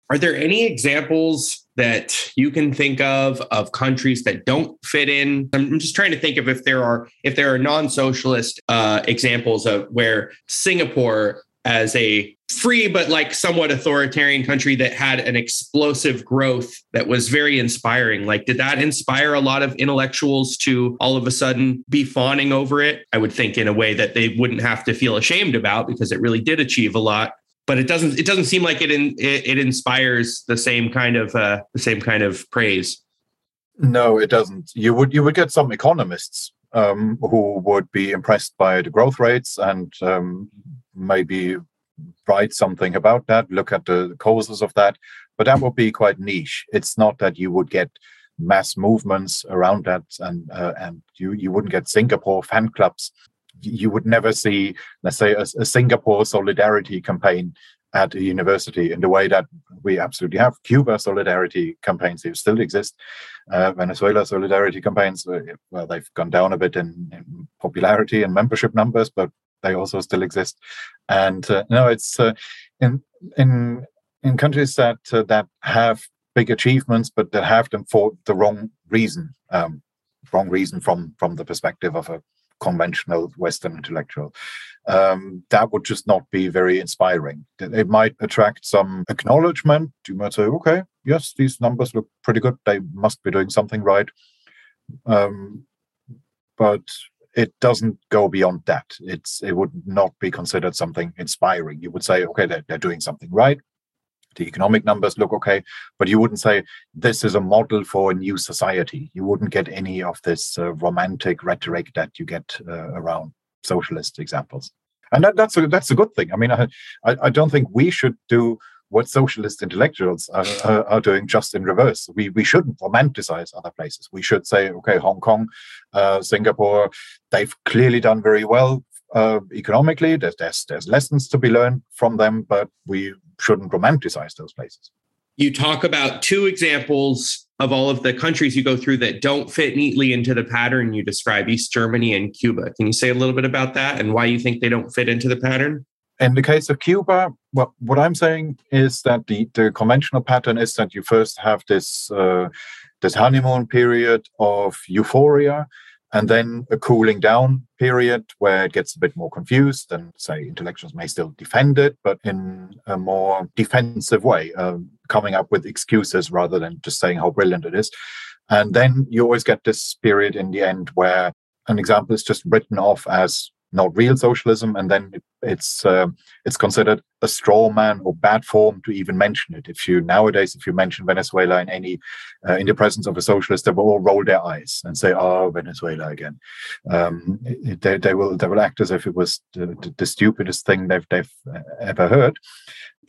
Are there any examples that you can think of of countries that don't fit in? I'm just trying to think of if there are if there are non-socialist uh, examples of where Singapore as a free but like somewhat authoritarian country that had an explosive growth that was very inspiring like did that inspire a lot of intellectuals to all of a sudden be fawning over it i would think in a way that they wouldn't have to feel ashamed about because it really did achieve a lot but it doesn't it doesn't seem like it in, it, it inspires the same kind of uh, the same kind of praise. No, it doesn't. You would you would get some economists um, who would be impressed by the growth rates and um, maybe write something about that, look at the causes of that, but that would be quite niche. It's not that you would get mass movements around that, and uh, and you you wouldn't get Singapore fan clubs you would never see, let's say, a, a Singapore solidarity campaign at a university in the way that we absolutely have. Cuba solidarity campaigns they still exist. Uh, Venezuela solidarity campaigns, uh, well, they've gone down a bit in, in, popularity and membership numbers, but they also still exist. And uh, no, it's uh, in in in countries that uh, that have big achievements, but that have them for the wrong reason, um, wrong reason from from the perspective of a conventional Western intellectual. Um, that would just not be very inspiring. It might attract some acknowledgement. You might say, okay, yes, these numbers look pretty good. They must be doing something right. Um, but it doesn't go beyond that. It's it would not be considered something inspiring. You would say, okay, they're, they're doing something right the economic numbers look okay, but you wouldn't say this is a model for a new society. You wouldn't get any of this uh, romantic rhetoric that you get uh, around socialist examples, and that, that's a that's a good thing. I mean, I I, don't think we should do what socialist intellectuals are, are, are, doing just in reverse. We we shouldn't romanticize other places. We should say, okay, Hong Kong, uh, Singapore, they've clearly done very well uh, economically. There's, there's there's lessons to be learned from them, but we shouldn't romanticize those places. You talk about two examples of all of the countries you go through that don't fit neatly into the pattern you describe East Germany and Cuba. Can you say a little bit about that and why you think they don't fit into the pattern? In the case of Cuba, well, what I'm saying is that the, the conventional pattern is that you first have this uh, this honeymoon period of euphoria, and then a cooling down period where it gets a bit more confused and say intellectuals may still defend it but in a more defensive way um, coming up with excuses rather than just saying how brilliant it is. And then you always get this period in the end where an example is just written off as not real socialism, and then it's uh, it's considered a straw man or bad form to even mention it. If you nowadays, if you mention Venezuela in any uh, in the presence of a socialist, they will all roll their eyes and say, "Oh, Venezuela again." Um, they, they will they will act as if it was the, the, stupidest thing they've they've uh, ever heard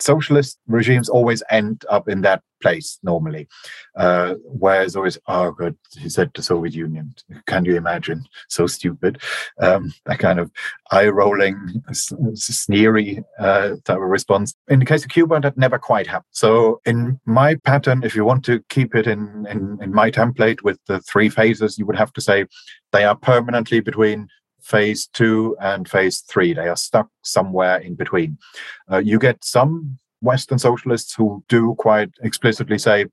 socialist regimes always end up in that place normally, uh, whereas always, oh good, he said the Soviet Union. Can you imagine? So stupid. Um, that kind of eye-rolling, sneery uh, type of response. In the case of Cuba, that never quite happened. So in my pattern, if you want to keep it in, in, in my template with the three phases, you would have to say they are permanently between phase two and phase three. They are stuck somewhere in between. Uh, you get some Western socialists who do quite explicitly say,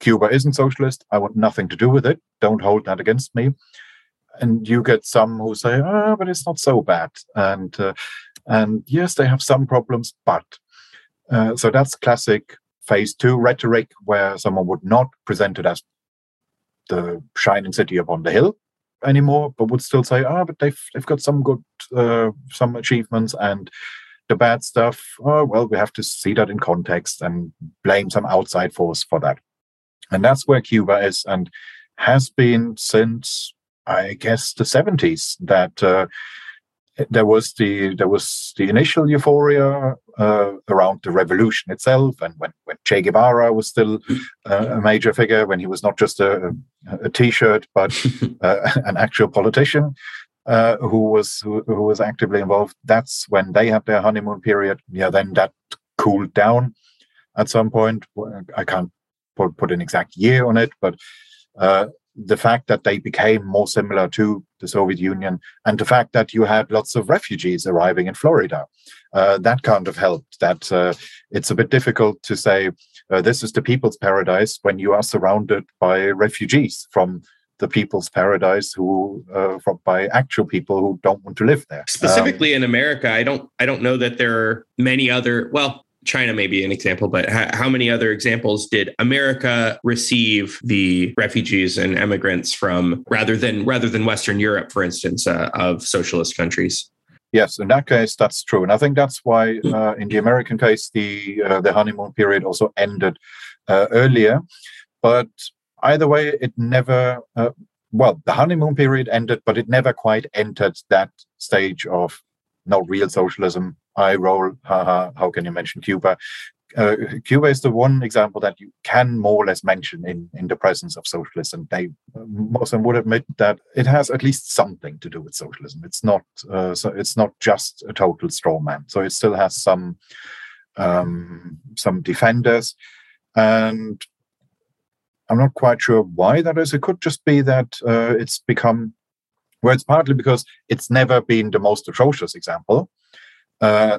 Cuba isn't socialist. I want nothing to do with it. Don't hold that against me. And you get some who say, "Ah, oh, but it's not so bad." And uh, and yes, they have some problems, but uh, so that's classic phase two rhetoric, where someone would not present it as the shining city upon the hill, anymore, but would still say, ah, oh, but they've they've got some good uh, some achievements and the bad stuff. Oh well, we have to see that in context and blame some outside force for that. And that's where Cuba is and has been since I guess the seventies. That uh, there was the there was the initial euphoria uh, around the revolution itself, and when, when Che Guevara was still uh, a major figure, when he was not just a, a T-shirt but uh, an actual politician uh, who was who, who, was actively involved. That's when they had their honeymoon period. Yeah, then that cooled down at some point. I can't put, put an exact year on it, but uh, the fact that they became more similar to the Soviet Union and the fact that you had lots of refugees arriving in Florida. Uh, that kind of helped. That uh, it's a bit difficult to say uh, this is the people's paradise when you are surrounded by refugees from the people's paradise who uh, from, by actual people who don't want to live there specifically um, in america i don't i don't know that there are many other well China may be an example, but how many other examples did America receive the refugees and immigrants from, rather than rather than Western Europe, for instance, uh, of socialist countries? Yes, in that case, that's true, and I think that's why uh, in the American case, the uh, the honeymoon period also ended uh, earlier. But either way, it never. Uh, well, the honeymoon period ended, but it never quite entered that stage of no real socialism eye roll, haha, how can you mention Cuba? uh, Cuba is the one example that you can more or less mention in, in the presence of socialism. They most of them would admit that it has at least something to do with socialism. It's not uh, so it's not just a total straw man. So it still has some um, some defenders, and I'm not quite sure why that is. It could just be that uh, it's become well, it's partly because it's never been the most atrocious example. Uh,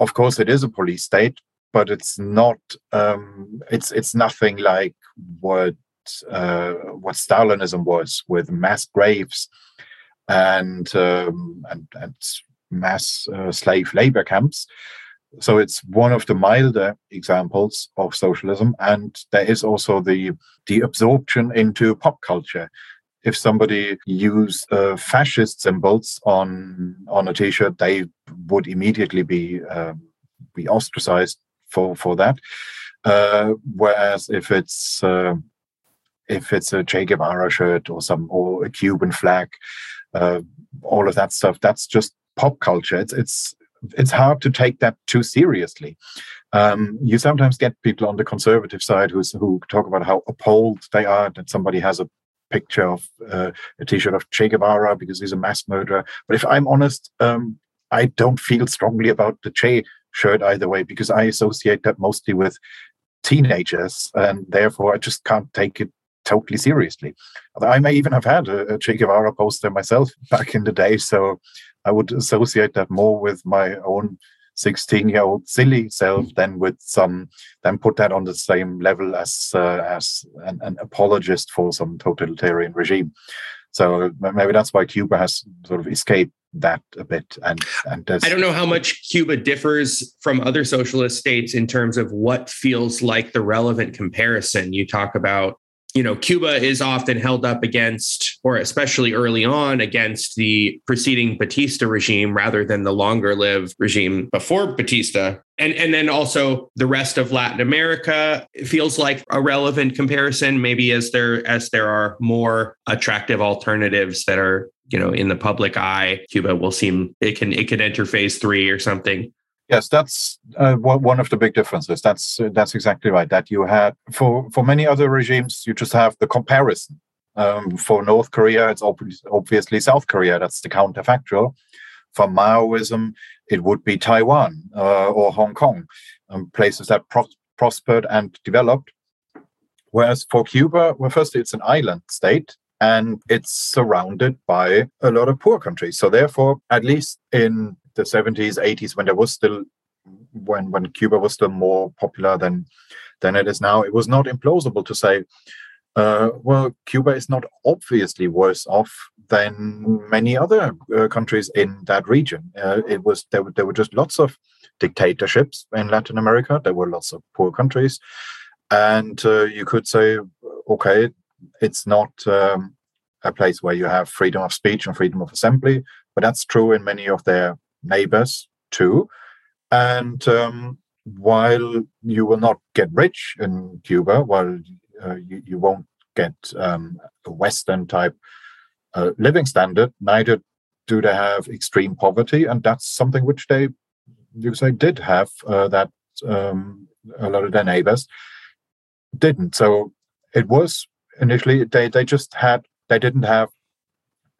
of course, it is a police state, but it's not. Um, it's it's nothing like what uh, what Stalinism was with mass graves and um, and, and mass uh, slave labor camps. So it's one of the milder examples of socialism, and there is also the the absorption into pop culture. If somebody used uh, fascist symbols on on a T-shirt, they would immediately be um, be ostracized for for that. Uh, whereas if it's uh, if it's a Che Guevara shirt or some or a Cuban flag, uh, all of that stuff, that's just pop culture. It's it's it's hard to take that too seriously. Um, you sometimes get people on the conservative side who's, who talk about how appalled they are that somebody has a picture of uh, a T-shirt of Che Guevara because he's a mass murderer. But if I'm honest, um, I don't feel strongly about the Che shirt either way because I associate that mostly with teenagers, and therefore I just can't take it totally seriously. I may even have had a, a Che Guevara poster myself back in the day, so I would associate that more with my own 16 year old silly self then with some then put that on the same level as uh, as an, an, apologist for some totalitarian regime. So maybe that's why cuba has sort of escaped that a bit and and i don't know how much cuba differs from other socialist states in terms of what feels like the relevant comparison. You talk about you know cuba is often held up against or especially early on against the preceding batista regime rather than the longer lived regime before batista. And and then also the rest of latin america feels like a relevant comparison maybe as there as there are more attractive alternatives that are you know in the public eye cuba will seem it can it can enter phase three or something Yes, that's uh, one of the big differences. That's that's exactly right. That you had for for many other regimes, you just have the comparison. Um, for North Korea, it's obviously South Korea. That's the counterfactual. For Maoism, it would be Taiwan uh, or Hong Kong, um, places that pro- prospered and developed. Whereas for Cuba, well, firstly, it's an island state and it's surrounded by a lot of poor countries. So therefore, at least in the 70s 80s when there was still when when cuba was still more popular than than it is now it was not implausible to say uh, well cuba is not obviously worse off than many other uh, countries in that region. Uh, it was there, there were just lots of dictatorships in latin america. There were lots of poor countries. And uh, you could say okay it's not um, a place where you have freedom of speech and freedom of assembly but that's true in many of their neighbors too. And um, while you will not get rich in Cuba, while uh, you, you, won't get um, a Western type uh, living standard, neither do they have extreme poverty. And that's something which they, you say, did have uh, that um, a lot of their neighbors didn't. So it was initially, they, they just had, they didn't have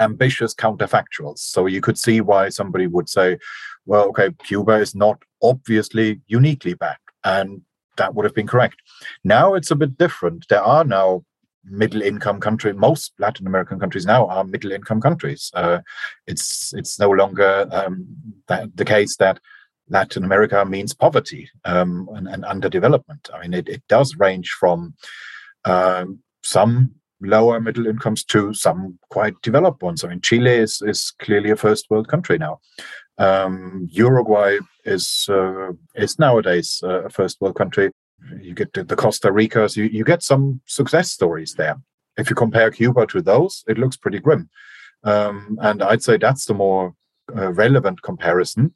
ambitious counterfactuals. So you could see why somebody would say, well, okay, Cuba is not obviously uniquely bad. And that would have been correct. Now it's a bit different. There are now middle income countries. Most Latin American countries now are middle income countries. Uh, it's it's no longer um, that, the case that Latin America means poverty um, and, and, underdevelopment. I mean, it, it does range from um, some lower middle incomes to some quite developed ones. I mean, Chile is, is clearly a first world country now. Um, Uruguay is uh, is nowadays uh, a first world country. You get the, the Costa Ricas, you, you get some success stories there. If you compare Cuba to those, it looks pretty grim. Um, and I'd say that's the more uh, relevant comparison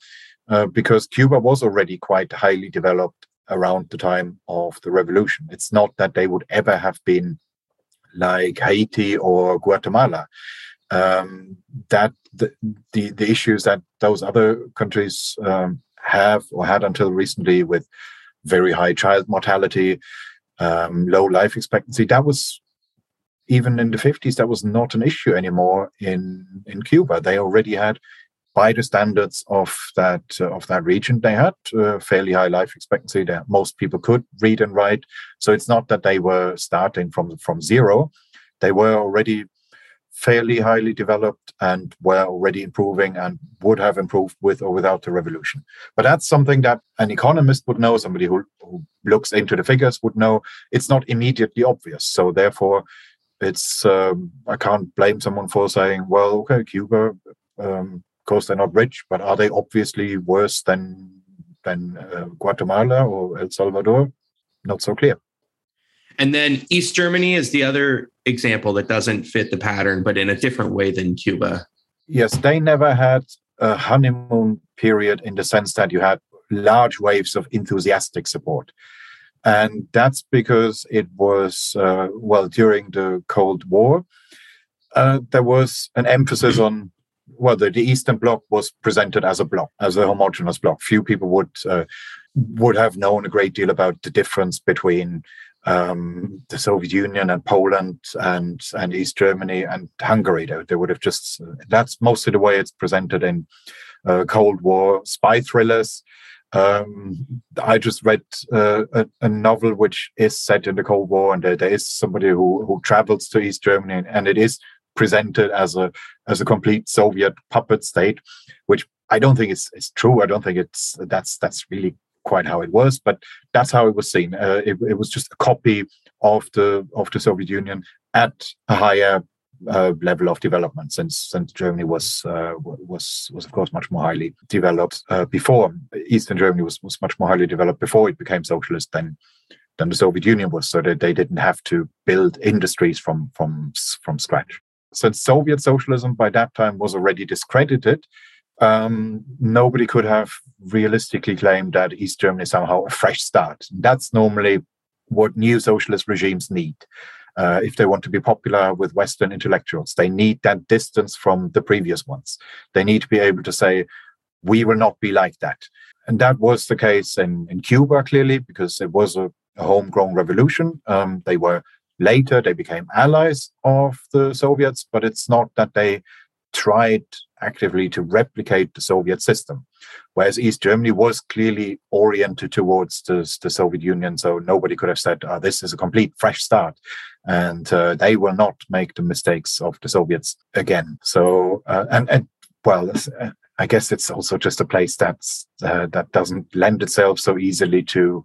uh, because Cuba was already quite highly developed around the time of the revolution. It's not that they would ever have been like Haiti or Guatemala. Um, that the, the, the issues that those other countries um, have or had until recently with very high child mortality, um, low life expectancy. That was even in the 50s, that was not an issue anymore in, in Cuba. They already had, by the standards of that uh, of that region, they had uh, fairly high life expectancy. That most people could read and write. So it's not that they were starting from from zero; they were already fairly highly developed and were already improving and would have improved with or without the revolution. But that's something that an economist would know, somebody who, who looks into the figures would know. It's not immediately obvious. So therefore, it's um, I can't blame someone for saying, well, okay, Cuba, um, course they're not rich, but are they obviously worse than than uh, Guatemala or El Salvador? Not so clear. And then East Germany is the other example that doesn't fit the pattern, but in a different way than Cuba. Yes, they never had a honeymoon period in the sense that you had large waves of enthusiastic support. And that's because it was, uh, well, during the Cold War, uh, there was an emphasis on, well, the, the, Eastern Bloc was presented as a bloc, as a homogenous bloc. Few people would uh, would have known a great deal about the difference between um, the Soviet Union and Poland and and East Germany and Hungary. They, they would have just that's mostly the way it's presented in uh, Cold War spy thrillers. Um, I just read uh, a, a, novel which is set in the Cold War, and there, there is somebody who who travels to East Germany, and it is presented as a as a complete Soviet puppet state, which I don't think is is true. I don't think it's that's that's really quite how it was, but that's how it was seen. Uh, it, it, was just a copy of the of the Soviet Union at a higher uh, level of development, since since Germany was uh, was was of course much more highly developed uh, before. Eastern Germany was was much more highly developed before it became socialist than than the Soviet Union was, so that they didn't have to build industries from from from scratch. Since Soviet socialism by that time was already discredited, um, nobody could have realistically claimed that East Germany somehow a fresh start. That's normally what new socialist regimes need. Uh, if they want to be popular with Western intellectuals, they need that distance from the previous ones. They need to be able to say, we will not be like that. And that was the case in, in Cuba, clearly, because it was a, a homegrown revolution. Um, they were later, they became allies of the Soviets, but it's not that they tried actively to replicate the Soviet system, whereas East Germany was clearly oriented towards the, the Soviet Union. So nobody could have said, oh, this is a complete fresh start. And uh, they will not make the mistakes of the Soviets again. So, uh, and, and well, uh, I guess it's also just a place that's uh, that doesn't lend itself so easily to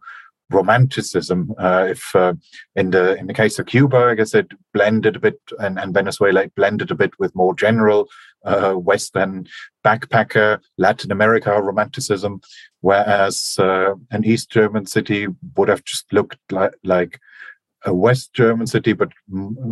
romanticism. Uh, if uh, in the in the case of Cuba, I guess it blended a bit, and, and Venezuela it blended a bit with more general uh, Western backpacker Latin America romanticism, whereas uh, an East German city would have just looked like like a West German city, but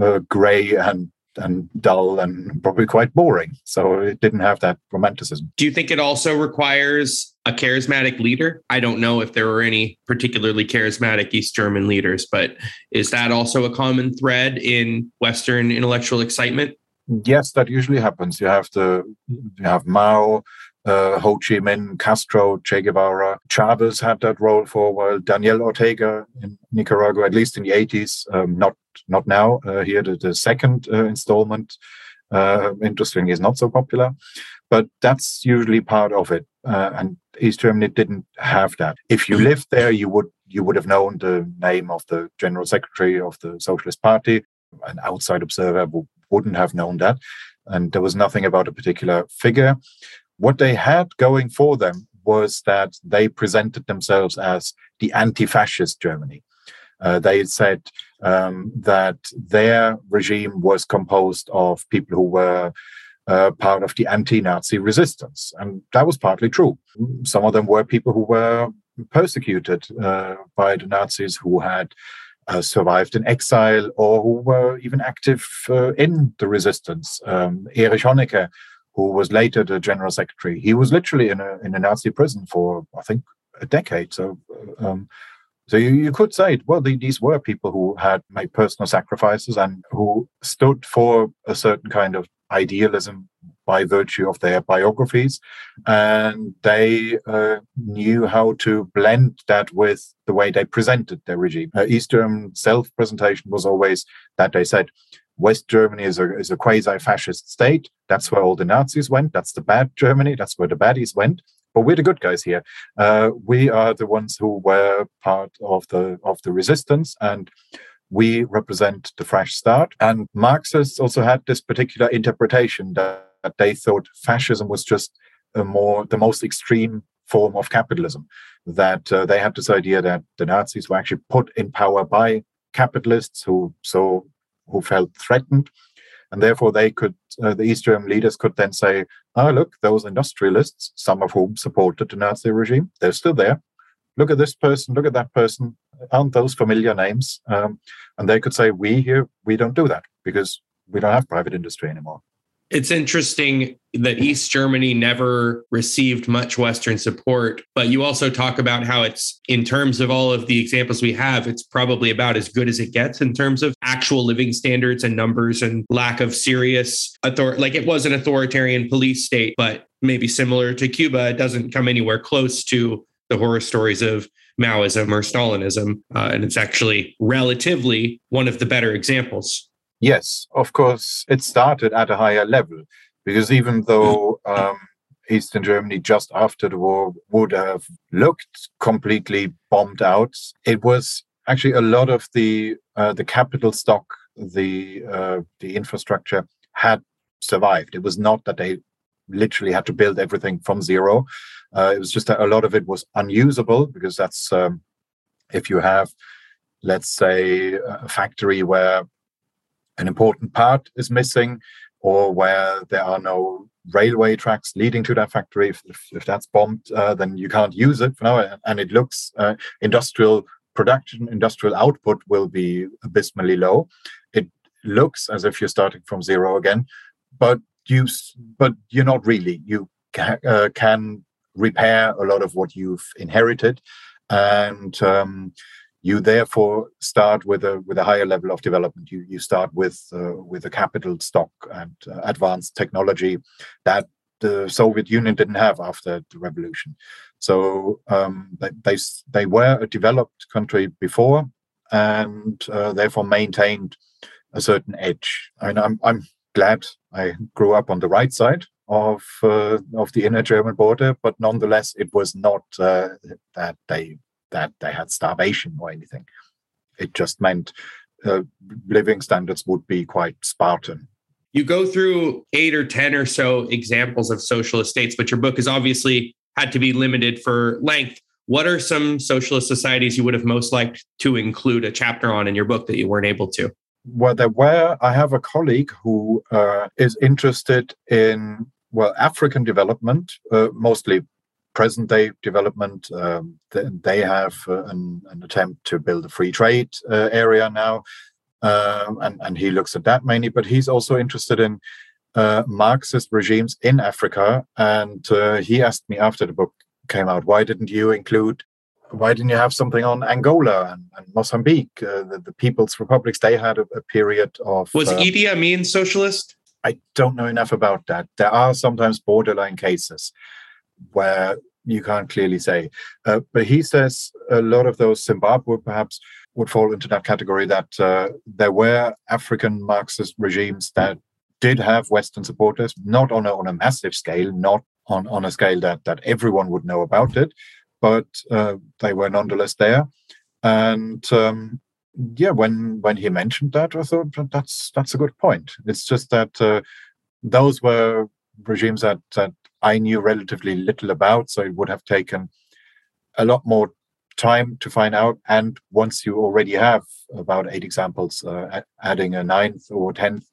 uh, gray and and dull and probably quite boring. So it didn't have that romanticism. Do you think it also requires a charismatic leader? I don't know if there were any particularly charismatic East German leaders, but is that also a common thread in Western intellectual excitement? Yes, that usually happens. You have the you have Mao, uh, Ho Chi Minh, Castro, Che Guevara. Chavez had that role for a while. Daniel Ortega in Nicaragua, at least in the 80s, um, not not now. Uh, here, the, the second uh, installment, uh, interesting, is not so popular, but that's usually part of it. Uh, and East Germany didn't have that. If you lived there, you would you would have known the name of the general secretary of the Socialist Party. An outside observer wouldn't have known that, and there was nothing about a particular figure. What they had going for them was that they presented themselves as the anti-fascist Germany. Uh, they said um, that their regime was composed of people who were uh, part of the anti-Nazi resistance, and that was partly true. Some of them were people who were persecuted uh, by the Nazis, who had uh, survived in exile, or who were even active uh, in the resistance. Um, Erich Honecker, who was later the general secretary, he was literally in a in a Nazi prison for I think a decade. So. Um, so you, you could say, well, the, these were people who had made personal sacrifices and who stood for a certain kind of idealism, by virtue of their biographies. And they uh, knew how to blend that with the way they presented their regime. Uh, East German self presentation was always that they said, West Germany is a, is a quasi fascist state. That's where all the Nazis went. That's the bad Germany. That's where the baddies went. But we're the good guys here. Uh, we are the ones who were part of the of the resistance, and we represent the fresh start. And Marxists also had this particular interpretation that, that they thought fascism was just a more the most extreme form of capitalism. That uh, they had this idea that the Nazis were actually put in power by capitalists who so who felt threatened, and therefore they could uh, the East German leaders could then say, "Oh, look, those industrialists, some of whom supported the Nazi regime, they're still there. Look at this person, look at that person. Aren't those familiar names?" Um, and they could say, "We here, we don't do that because we don't have private industry anymore." It's interesting that East Germany never received much Western support, but you also talk about how it's, in terms of all of the examples we have, it's probably about as good as it gets in terms of actual living standards and numbers and lack of serious authority. Like it was an authoritarian police state, but maybe similar to Cuba, it doesn't come anywhere close to the horror stories of Maoism or Stalinism. Uh, and it's actually relatively one of the better examples. Yes, of course, it started at a higher level because even though um, Eastern Germany just after the war would have looked completely bombed out, it was actually a lot of the uh, the capital stock, the uh, the infrastructure had survived. It was not that they literally had to build everything from zero. Uh, it was just that a lot of it was unusable because that's um, if you have, let's say, a factory where an important part is missing or where there are no railway tracks leading to that factory. If, if, if that's bombed uh, then you can't use it for now and it looks uh, industrial production industrial output will be abysmally low. It looks as if you're starting from zero again but you but you're not really. You ca- uh, can repair a lot of what you've inherited and um, you therefore start with a with a higher level of development. You you start with uh, with a capital stock and uh, advanced technology that the Soviet Union didn't have after the revolution. So um, they, they were a developed country before, and uh, therefore maintained a certain edge. I mean, I'm I'm glad I grew up on the right side of uh, of the inner German border, but nonetheless, it was not uh, that they that they had starvation or anything. It just meant uh, living standards would be quite Spartan. You go through eight or 10 or so examples of socialist states, but your book has obviously had to be limited for length. What are some socialist societies you would have most liked to include a chapter on in your book that you weren't able to? Well, there were. I have a colleague who uh, is interested in well African development, uh, mostly present day development. Um, they have uh, an, an, attempt to build a free trade uh, area now, um, and, and he looks at that mainly. But he's also interested in uh, Marxist regimes in Africa. And uh, he asked me after the book came out, why didn't you include? Why didn't you have something on Angola and, and Mozambique, uh, the, the, people's republics? They had a, a period of. Was uh, Idi Amin socialist? I don't know enough about that. There are sometimes borderline cases where you can't clearly say. Uh, but he says a lot of those Zimbabwe perhaps would fall into that category that uh, there were African Marxist regimes that did have Western supporters, not on a, on a massive scale, not on, on a scale that, that everyone would know about it, but uh, they were nonetheless there. And um, yeah, when when he mentioned that, I thought that's that's a good point. It's just that uh, those were regimes that that I knew relatively little about, so it would have taken a lot more time to find out. And once you already have about eight examples, uh, adding a ninth or tenth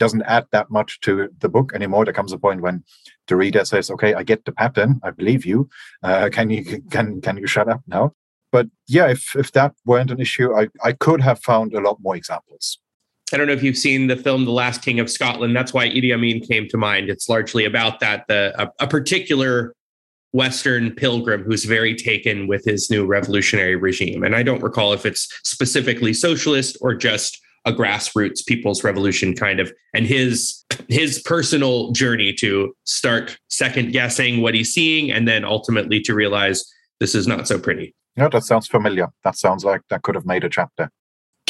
doesn't add that much to the book anymore. There comes a point when the reader says, "Okay, I get the pattern. I believe you. Uh, can you can can you shut up now?" But yeah, if if that weren't an issue, I I could have found a lot more examples. I don't know if you've seen the film The Last King of Scotland. That's why Idi Amin came to mind. It's largely about that the a, a particular Western pilgrim who's very taken with his new revolutionary regime. And I don't recall if it's specifically socialist or just a grassroots people's revolution kind of and his his personal journey to start second guessing what he's seeing and then ultimately to realize this is not so pretty. Yeah, that sounds familiar. That sounds like that could have made a chapter.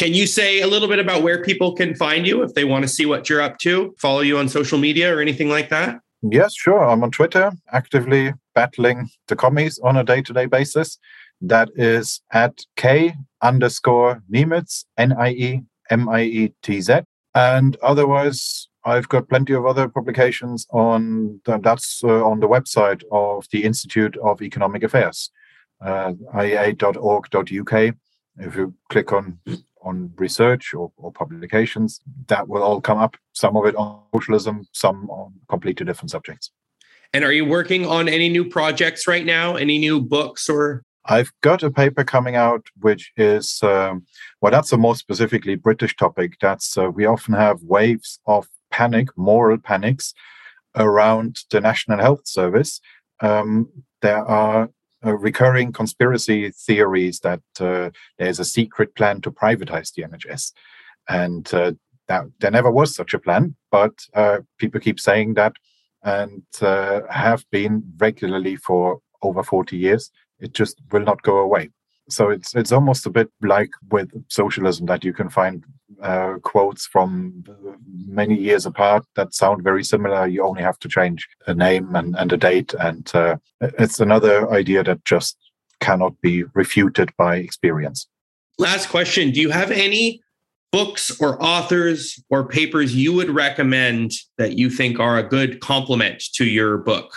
Can you say a little bit about where people can find you if they want to see what you're up to, follow you on social media or anything like that? Yes, sure. I'm on Twitter, actively battling the commies on a day to day basis. That is at K underscore Niemietz, N I E M I E T Z. And otherwise, I've got plenty of other publications on that's uh, on the website of the Institute of Economic Affairs, uh, iea.org.uk. If you click on on research or, or publications, that will all come up. Some of it on socialism, some on completely different subjects. And are you working on any new projects right now? Any new books or? I've got a paper coming out, which is, um, well, that's a more specifically British topic. That's uh, we often have waves of panic, moral panics around the National Health Service. Um, there are uh, recurring conspiracy theories that uh, there's a secret plan to privatize the NHS. And uh, that, there never was such a plan, but uh, people keep saying that and uh, have been regularly for over 40 years. It just will not go away. So it's it's almost a bit like with socialism that you can find uh, quotes from many years apart that sound very similar. You only have to change a name and, and a date, and uh, it's another idea that just cannot be refuted by experience. Last question: Do you have any books or authors or papers you would recommend that you think are a good complement to your book?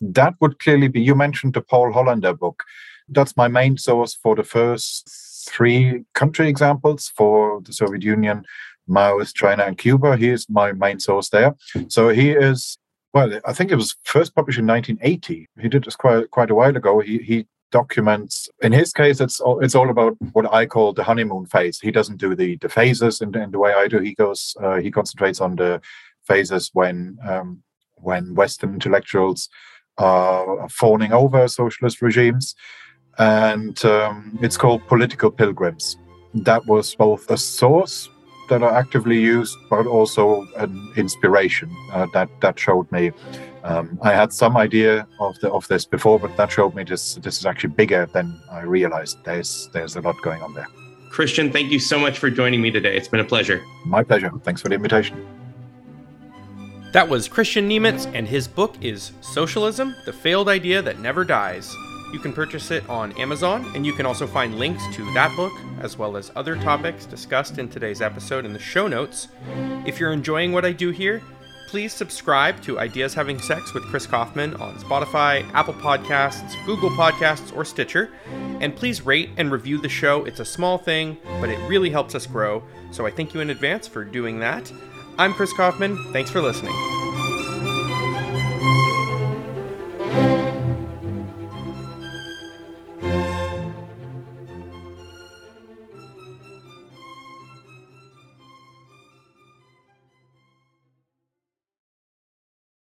That would clearly be. You mentioned the Paul Hollander book. That's my main source for the first three country examples for the Soviet Union, Maoist China, and Cuba. He is my main source there. So he is, well, I think it was first published in 1980. He did this quite quite a while ago. He he documents. In his case, it's all, it's all about what I call the honeymoon phase. He doesn't do the the phases in, in the way I do. He goes uh, he concentrates on the phases when um, when Western intellectuals are fawning over socialist regimes and um, it's called Political Pilgrims. That was both a source that I actively used, but also an inspiration uh, that that showed me. Um, I had some idea of the of this before, but that showed me this this is actually bigger than I realized. There's there's a lot going on there. Kristian, thank you so much for joining me today. It's been a pleasure. My pleasure. Thanks for the invitation. That was Kristian Niemietz, and his book is Socialism The Failed Idea That Never Dies. You can purchase it on Amazon, and you can also find links to that book, as well as other topics discussed in today's episode in the show notes. If you're enjoying what I do here, please subscribe to Ideas Having Sex with Chris Kaufman on Spotify, Apple Podcasts, Google Podcasts, or Stitcher. And please rate and review the show. It's a small thing, but it really helps us grow. So I thank you in advance for doing that. I'm Chris Kaufman. Thanks for listening.